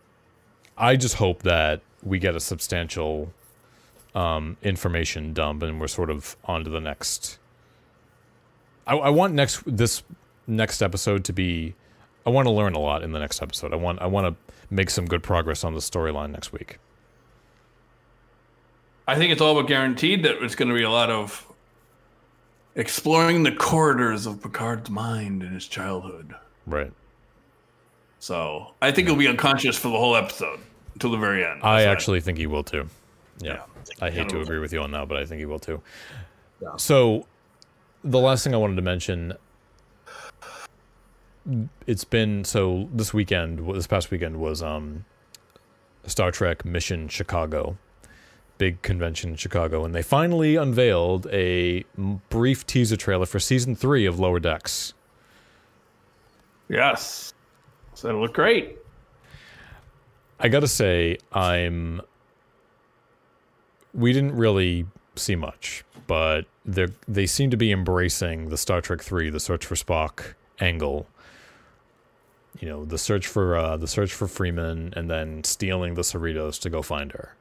I just hope that we get a substantial um, information dump and we're sort of on to the next. I, I want next this next episode to be. I want to learn a lot in the next episode. I want I want to make some good progress on the storyline next week. I think it's all but guaranteed that it's going to be a lot of exploring the corridors of Picard's mind in his childhood. Right. So I think he'll be unconscious for the whole episode until the very end. I actually think he will too. Yeah. Yeah. I hate to agree with you on that, but I think he will too. Yeah. So, the last thing I wanted to mention, it's been so this weekend, this past weekend was um, Star Trek Mission Chicago, big convention in Chicago, and they finally unveiled a brief teaser trailer for season three of Lower Decks. Yes. So it'll look great. I gotta say, I'm. We didn't really see much, but they they seem to be embracing the Star Trek Three, the search for Spock angle. You know, the search for uh, the search for Freeman, and then stealing the Cerritos to go find her.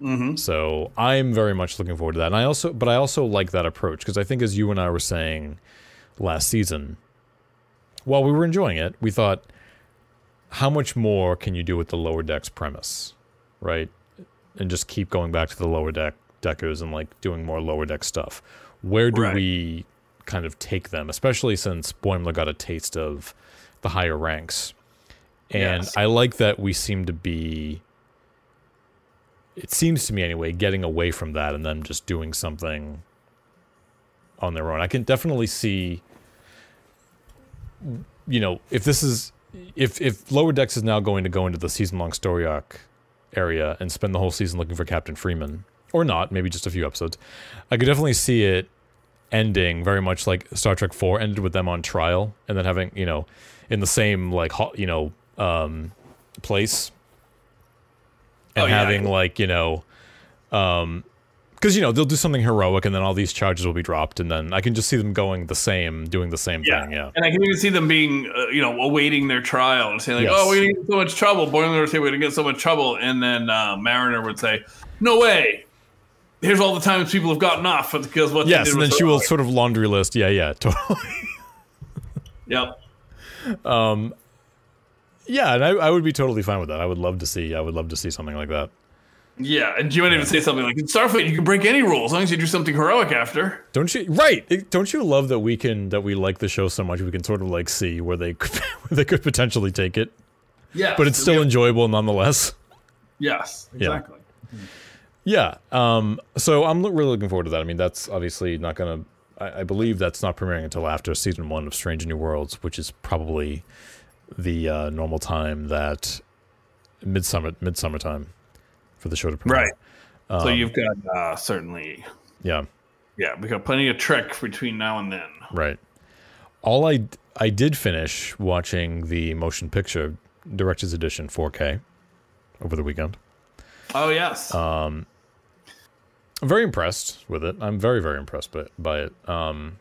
Mm-hmm. So I'm very much looking forward to that, and I also, but I also like that approach because I think, as you and I were saying last season, while we were enjoying it, we thought, how much more can you do with the lower decks premise, right? And just keep going back to the lower deck deckers and like doing more lower deck stuff. Where do Right. we kind of take them, especially since Boimler got a taste of the higher ranks? And Yes. I like that we seem to be it seems to me anyway, getting away from that and then just doing something on their own. I can definitely see, you know, if this is, if if Lower Decks is now going to go into the season long story arc area and spend the whole season looking for Captain Freeman, or not, maybe just a few episodes, I could definitely see it ending very much like Star Trek Four ended with them on trial and then having you know, in the same like ho- you know um, place and Oh, yeah. having like you know um because you know they'll do something heroic and then all these charges will be dropped and then i can just see them going the same doing the same Yeah. thing yeah And I can even see them being, uh, you know, awaiting their trial and saying like, Yes. "Oh, we're gonna get so much trouble." Boimler would say, "We're gonna get so much trouble," and then uh, Mariner would say, "No way." Here's all the times people have gotten off because what yes and then she will sort of laundry list yeah yeah *laughs* totally Yep. Yeah and I, I would be totally fine with that i would love to see i would love to see something like that Yeah, and you might even say something like, "In Starfleet, you can break any rule as long as you do something heroic after." don't you right It- don't you love that we can that we like the show so much we can sort of like see where they could *laughs* where they could potentially take it Yeah, but it's still enjoyable nonetheless yes, exactly. Yeah. Um, so I'm really looking forward to that. I mean, that's obviously not going to I, I believe that's not premiering until after season one of Strange New Worlds, which is probably the uh, normal time that midsummer midsummer time for the show to premiere. Right. so you've got uh, certainly, Yeah. yeah, we got plenty of trek between now and then. Right. All I I did finish watching the motion picture director's edition 4K over the weekend. Oh yes, Um, I'm very impressed with it. I'm very very impressed by, by it. Um,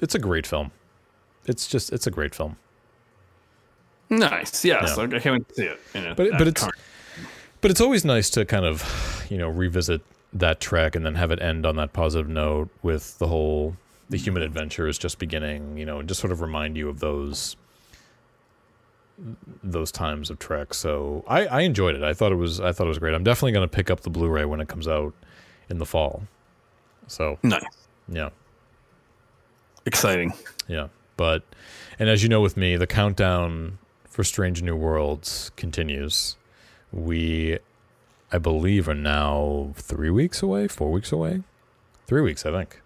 it's a great film. It's just it's a great film. nice. Yes, yeah. I can't wait to see it. in a- But it- but it's- current- But it's always nice to kind of, you know, revisit that track and then have it end on that positive note with the whole the human adventure is just beginning, you know, and just sort of remind you of those those times of Trek. So I, I enjoyed it. I thought it was I thought it was great. I'm definitely gonna pick up the Blu-ray when it comes out in the fall. So nice, yeah. exciting. Yeah. But and as you know with me, the countdown for Strange New Worlds continues. We I believe are now 3 weeks away, 4 weeks away. 3 weeks, I think.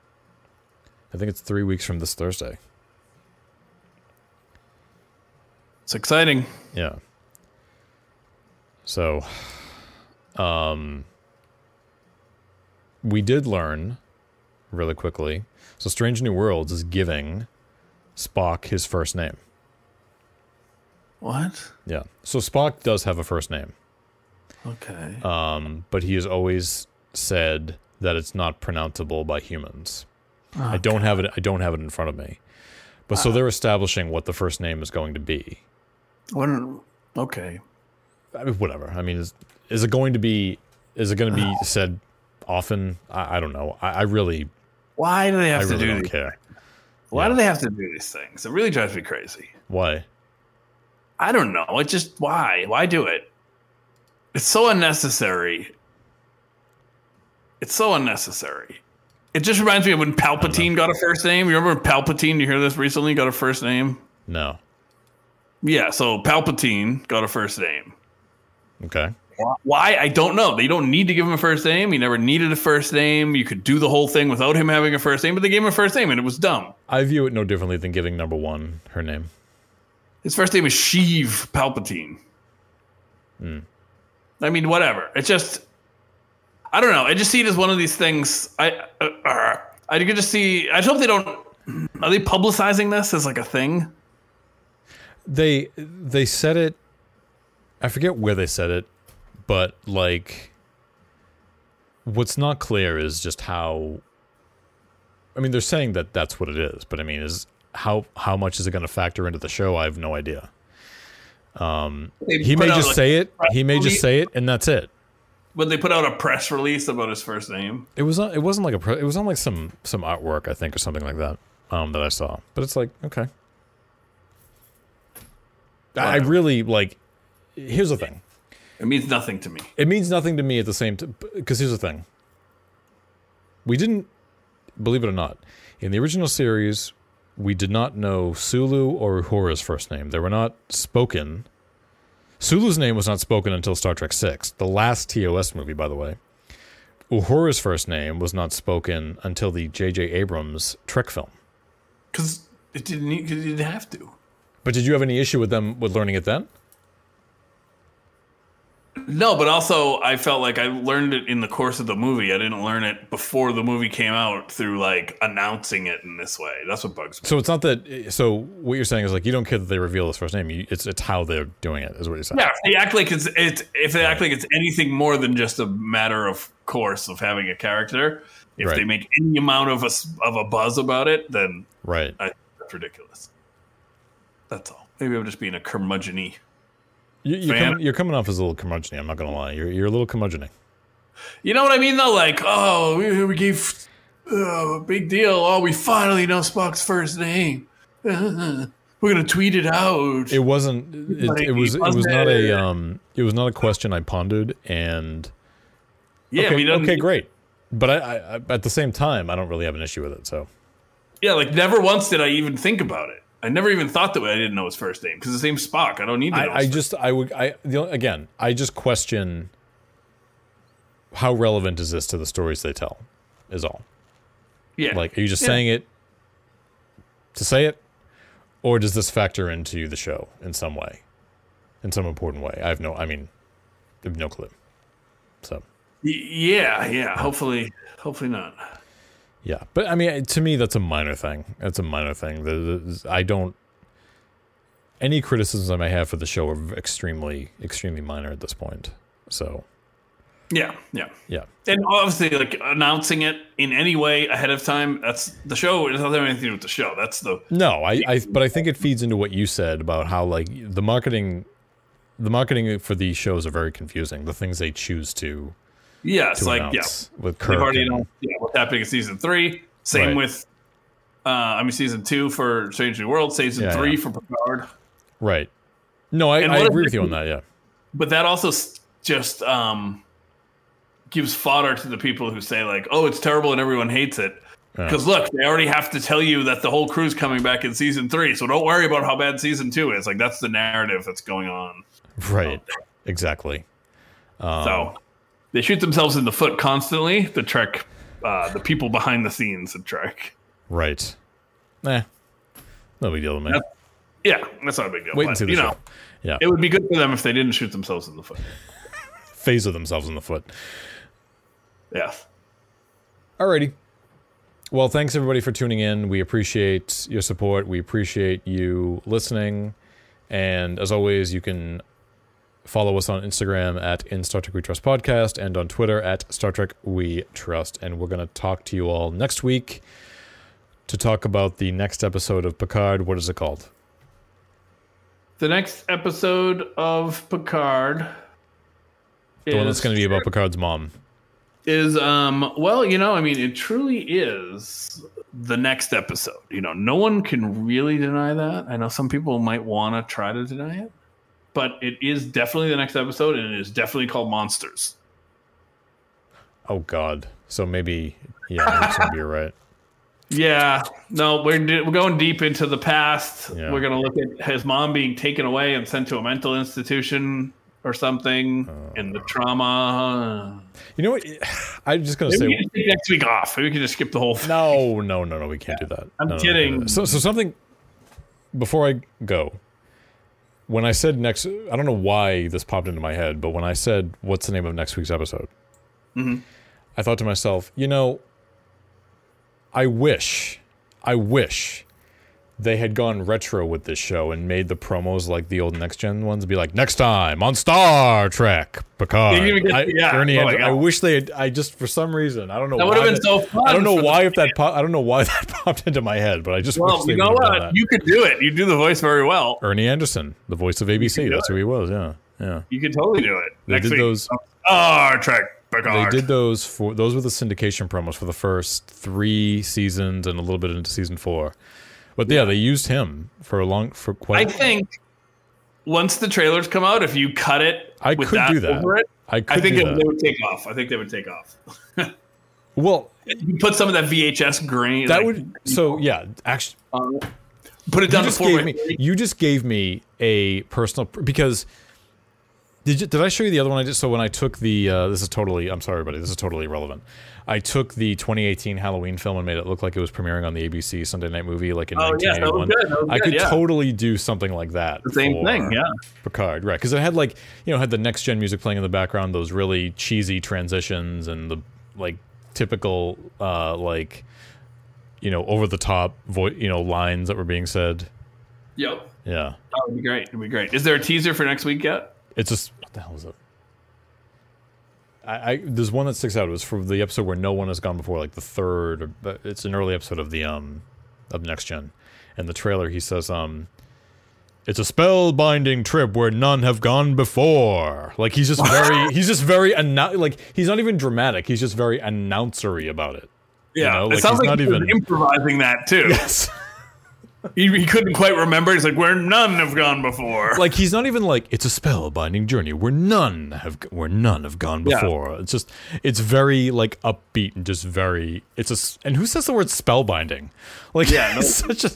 I think it's 3 weeks from this Thursday. It's exciting. Yeah. So um we did learn really quickly. So Strange New Worlds is giving Spock his first name. What? Yeah. So Spock does have a first name, Okay. um, but he has always said that it's not pronounceable by humans. I don't have it. I don't have it in front of me. But so they're establishing what the first name is going to be. What? Okay. I mean, whatever. I mean, is, is it going to be? Is it going to be *sighs* said often? I, I don't know. I, I really, Why do they I have to really do don't care. Why Yeah. do they have to do these things? It really drives me crazy. Why? I don't know. It just why? Why do it? It's so unnecessary. It's so unnecessary. It just reminds me of when Palpatine got a first name. You remember Palpatine? You hear this recently? Got a first name? No. Yeah. So Palpatine got a first name. Okay. Why? I don't know. They don't need to give him a first name. He never needed a first name. You could do the whole thing without him having a first name, but they gave him a first name and it was dumb. I view it no differently than giving number one her name. His first name is Sheev Palpatine. I mean, whatever. It's just, I don't know. I just see it as one of these things. I, uh, uh, I could just see. I just hope they don't. Are they publicizing this as like a thing? they they said it i forget where they said it but like what's not clear is just how i mean they're saying that that's what it is but i mean is how how much is it going to factor into the show? I have no idea. They he may just like, say it he may just say it and that's it. But they put out a press release about his first name. it was on, it wasn't like a pro- it was on like some some artwork i think or something like that um that i saw. But it's like okay. I, I really like here's the thing It means nothing to me. it means nothing to me at the same time because here's the thing we didn't believe it or not in the original series we did not know sulu or uhura's first name they were not spoken sulu's name was not spoken until star trek 6 the last tos movie by the way uhura's first name was not spoken until the j.j abrams trek film Because it didn't. It didn't have to. but did you have any issue with them with learning it then No, but also I felt like I learned it in the course of the movie. I didn't learn it before the movie came out through like announcing it in this way. That's what bugs me. so it's not that so what you're saying is like you don't care that they reveal his first name you, it's it's how they're doing it is what you're saying Yeah, if they act like it's, it's if they act like it's anything more than just a matter of course of having a character. If Right. they make any amount of a of a buzz about it, then right I, that's ridiculous. That's all. Maybe I'm just being a curmudgeon You, you're, coming, you're coming off as a little curmudgeon. I'm not gonna lie. You're you're a little curmudgeon. You know what I mean, though? Like, oh, we, we gave oh, big deal. Oh, we finally know Spock's first name. *laughs* We're gonna tweet it out. It wasn't. It, Like, it was. It was wasn't a. Um. It was not a question I pondered. And yeah, okay, we don't. okay, great. But I, I, at the same time, I don't really have an issue with it. So Yeah, like never once did I even think about it. I never even thought that way. I didn't know his first name because his name's Spock. I don't need to know. I, I just, I would, I the, only- again, I just question how relevant is this to the stories they tell. Is all. Yeah. Like, are you just Yeah. saying it to say it, or does this factor into the show in some way, in some important way? I have no. I mean, I have no clue. So Y- yeah, yeah. Hopefully, hopefully not. Yeah, but I mean, to me, that's a minor thing. That's a minor thing. The, the, I don't. Any criticisms I may have for the show are extremely, extremely minor at this point. So Yeah, yeah. yeah, And obviously, like announcing it in any way ahead of time, that's the show. It doesn't have anything to do with the show. That's the No, I, I but I think it feeds into what you said about how like the marketing the marketing for these shows are very confusing. The things they choose to yeah. To like yeah, with they've Kirk. already and- announced yeah, what's happening in season three. Same Right. with, uh, I mean, season two for Strange New World, season Yeah, three yeah. for Picard. right. No, I, I agree with you on that. Yeah, But that also just um, gives fodder to the people who say like, "Oh, it's terrible and everyone hates it." Yeah. Because look, they already have to tell you that the whole crew's coming back in season three, so don't worry about how bad season two is. Like that's the narrative that's going on. right. Exactly. Um, So they shoot themselves in the foot constantly. The Trek, uh, the people behind the scenes at Trek. Right. Eh. No big deal to me. That's- Yeah, that's not a big deal. Wait but, and see the you show. know, Yeah. it would be good for them if they didn't shoot themselves in the foot. Phaser themselves in the foot. Yeah. Alrighty. Well, thanks everybody for tuning in. We appreciate your support. We appreciate you listening. And as always, you can follow us on Instagram at In Star Trek We Trust Podcast and on Twitter at Star Trek We Trust. And we're going to talk to you all next week to talk about the next episode of Picard. What is it called? The next episode of Picard. The one that's going to be about Picard's mom. is um well you know i mean it truly is the next episode you know no one can really deny that i know some people might want to try to deny it but it is definitely the next episode and it is definitely called monsters Oh, God. So maybe, yeah, maybe you're *laughs* right. yeah no we're, we're going deep into the past Yeah. we're going to look at his mom being taken away and sent to a mental institution or something uh. and the trauma You know what? *sighs* I'm just going to maybe we say. can take next week off maybe we can just skip the whole thing No, no, no, no. We can't do that. I'm no, kidding. no, no. So, so something before I go. When I said next, I don't know why this popped into my head, but when I said, "What's the name of next week's episode?" Mm-hmm. I thought to myself, you know, I wish, I wish they had gone retro with this show and made the promos like the old next gen ones. Be like, next time on Star Trek Picard. Get- I, yeah, Ernie oh my I wish they had. I just for some reason, I don't know. That why would have been so fun. I don't know why if that pop, I don't know why *laughs* that popped into my head, but I just wish Well, they you know would have done what? that. You could do it. You do the voice very well. Ernie Anderson, the voice of ABC. That's who he was. Yeah, yeah. You could totally do it. They Next did week. those. Star Trek They did those for those were the syndication promos for the first three seasons and a little bit into season four. But yeah, they used him for a long for quite. I think once the trailers come out, if you cut it, I could that do that. over it, I could I think it, they would take off. I think they would take off. *laughs* well, *laughs* You put some of that VHS grain. that like, would so yeah. Actually, um, put it down to just gave me you just gave me a personal because did you, did I show you the other one I did? So when I took the uh, this is totally I'm sorry, buddy, this is totally irrelevant. I took the 2018 Halloween film and made it look like it was premiering on the ABC Sunday Night Movie, like in Oh, yes, that was 1981. good, that was I good, could yeah. totally do something like that. The same thing, yeah. Picard, right? Because it had like you know had the next gen music playing in the background, those really cheesy transitions and the like typical uh like you know over the top voice you know lines that were being said. Yep. Yeah. That would be great. It'd be great. Is there a teaser for next week yet? It's just what the hell is it? I, I there's one that sticks out. It was for the episode where no one has gone before, like the third. Or, it's an early episode of the um of next gen, and the trailer he says um. It's a spellbinding trip where none have gone before. Like he's just very, *laughs* he's just very annou- like he's not even dramatic. He's just very announcery about it. Yeah. know, like, it sounds he's like not even- improvising that too. *laughs* Yes. He, he couldn't quite remember. He's like, where none have gone before. like he's not even like it's a spellbinding journey where none have where none have gone Yeah. before. It's just it's very like upbeat and just very it's a and who says the word spellbinding? Like Yeah, no. *laughs* it's such a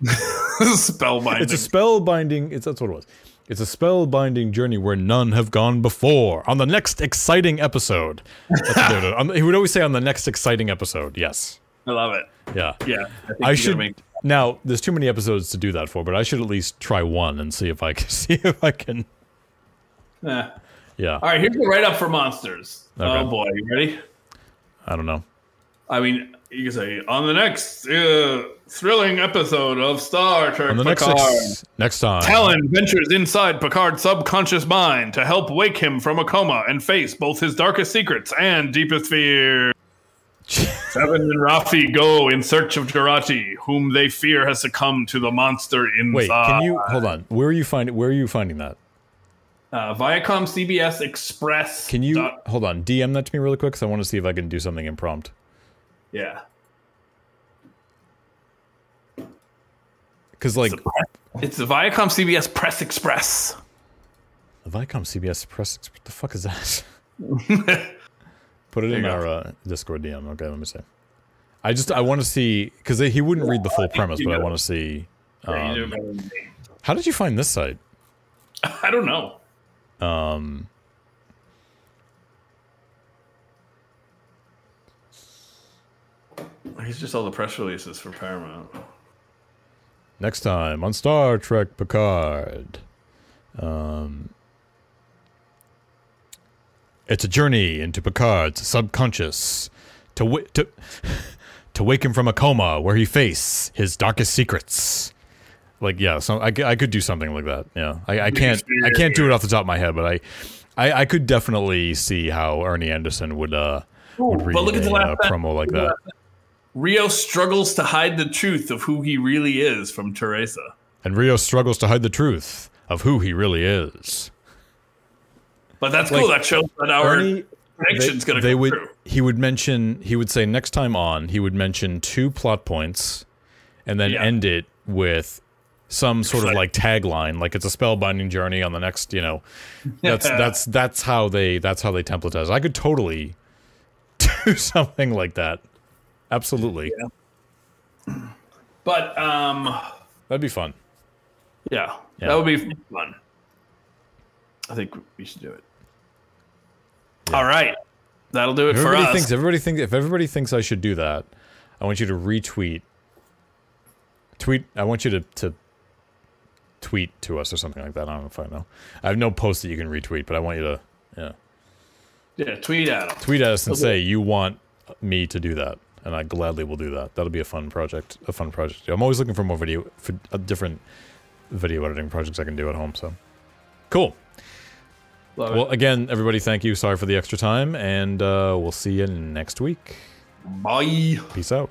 *laughs* Spellbinding. it's a spellbinding it's that's what it was. It's a spellbinding journey where none have gone before. On the next exciting episode, That's what they would- *laughs* on he would always say on the next exciting episode. Yes, I love it. Yeah. Yeah, I, I should Make, now. There's too many episodes to do that for, but I should at least try one and see if I can *laughs* see if I can. Eh. Yeah, All right, here's the write up for monsters. Okay. Oh boy, you ready? I don't know. I mean, you can say on the next uh, thrilling episode of Star Trek On the next ex- next time, Tallinn ventures inside Picard's subconscious mind to help wake him from a coma and face both his darkest secrets and deepest fear. Seven and Rafi go in search of Jurati, whom they fear has succumbed to the monster inside. wait, can you hold on? Where are you finding? Where are you finding that? Uh, Viacom CBS Express. Can you dot- hold on? DM that to me really quick because I want to see if I can do something impromptu. yeah. Because like It's the Viacom CBS Press Express. the Viacom CBS Press, what the fuck is that? *laughs* Put it in our uh, Discord DM. Okay, let me see. I just I want to see because he wouldn't read the full premise, but I want to see. Yeah, you do Um, better than me. how did you find this site? *laughs* I don't know. Um, He's just all the press releases for Paramount. next time on Star Trek Picard. Um, it's a journey into Picard's subconscious to w- to to wake him from a coma where he face his darkest secrets. Like yeah, so I, I could do something like that. Yeah, I, I can't I can't do it off the top of my head, but I I, I could definitely see how Ernie Anderson would uh would read but look at the a last uh, promo like that. Rio struggles to hide the truth of who he really is from Teresa. And Rio struggles to hide the truth of who he really is. But that's Like, cool. That shows that our Ernie, prediction's going to they come would true. he would mention he would say next time on he would mention two plot points and then Yeah. end it with some sort of Like- tagline like it's a spellbinding journey on the next you know that's *laughs* that's that's how they that's how they templatize i could totally *laughs* do something like that absolutely But um, that'd be fun yeah, Yeah. that would be fun. I think we should do it. All right, that'll do it if for everybody us. thinks everybody thinks if everybody thinks i should do that i want you to retweet tweet i want you to to tweet to us or something like that. I don't know if i know. I have no post that you can retweet but i want you to yeah. Yeah, tweet at him. tweet at us and say you want me to do that and i gladly will do that. That'll be a fun project a fun project i'm always looking for more video for uh, different video editing projects i can do at home so. Cool Love well again everybody thank you sorry for the extra time and uh, we'll see you next week. Bye. peace out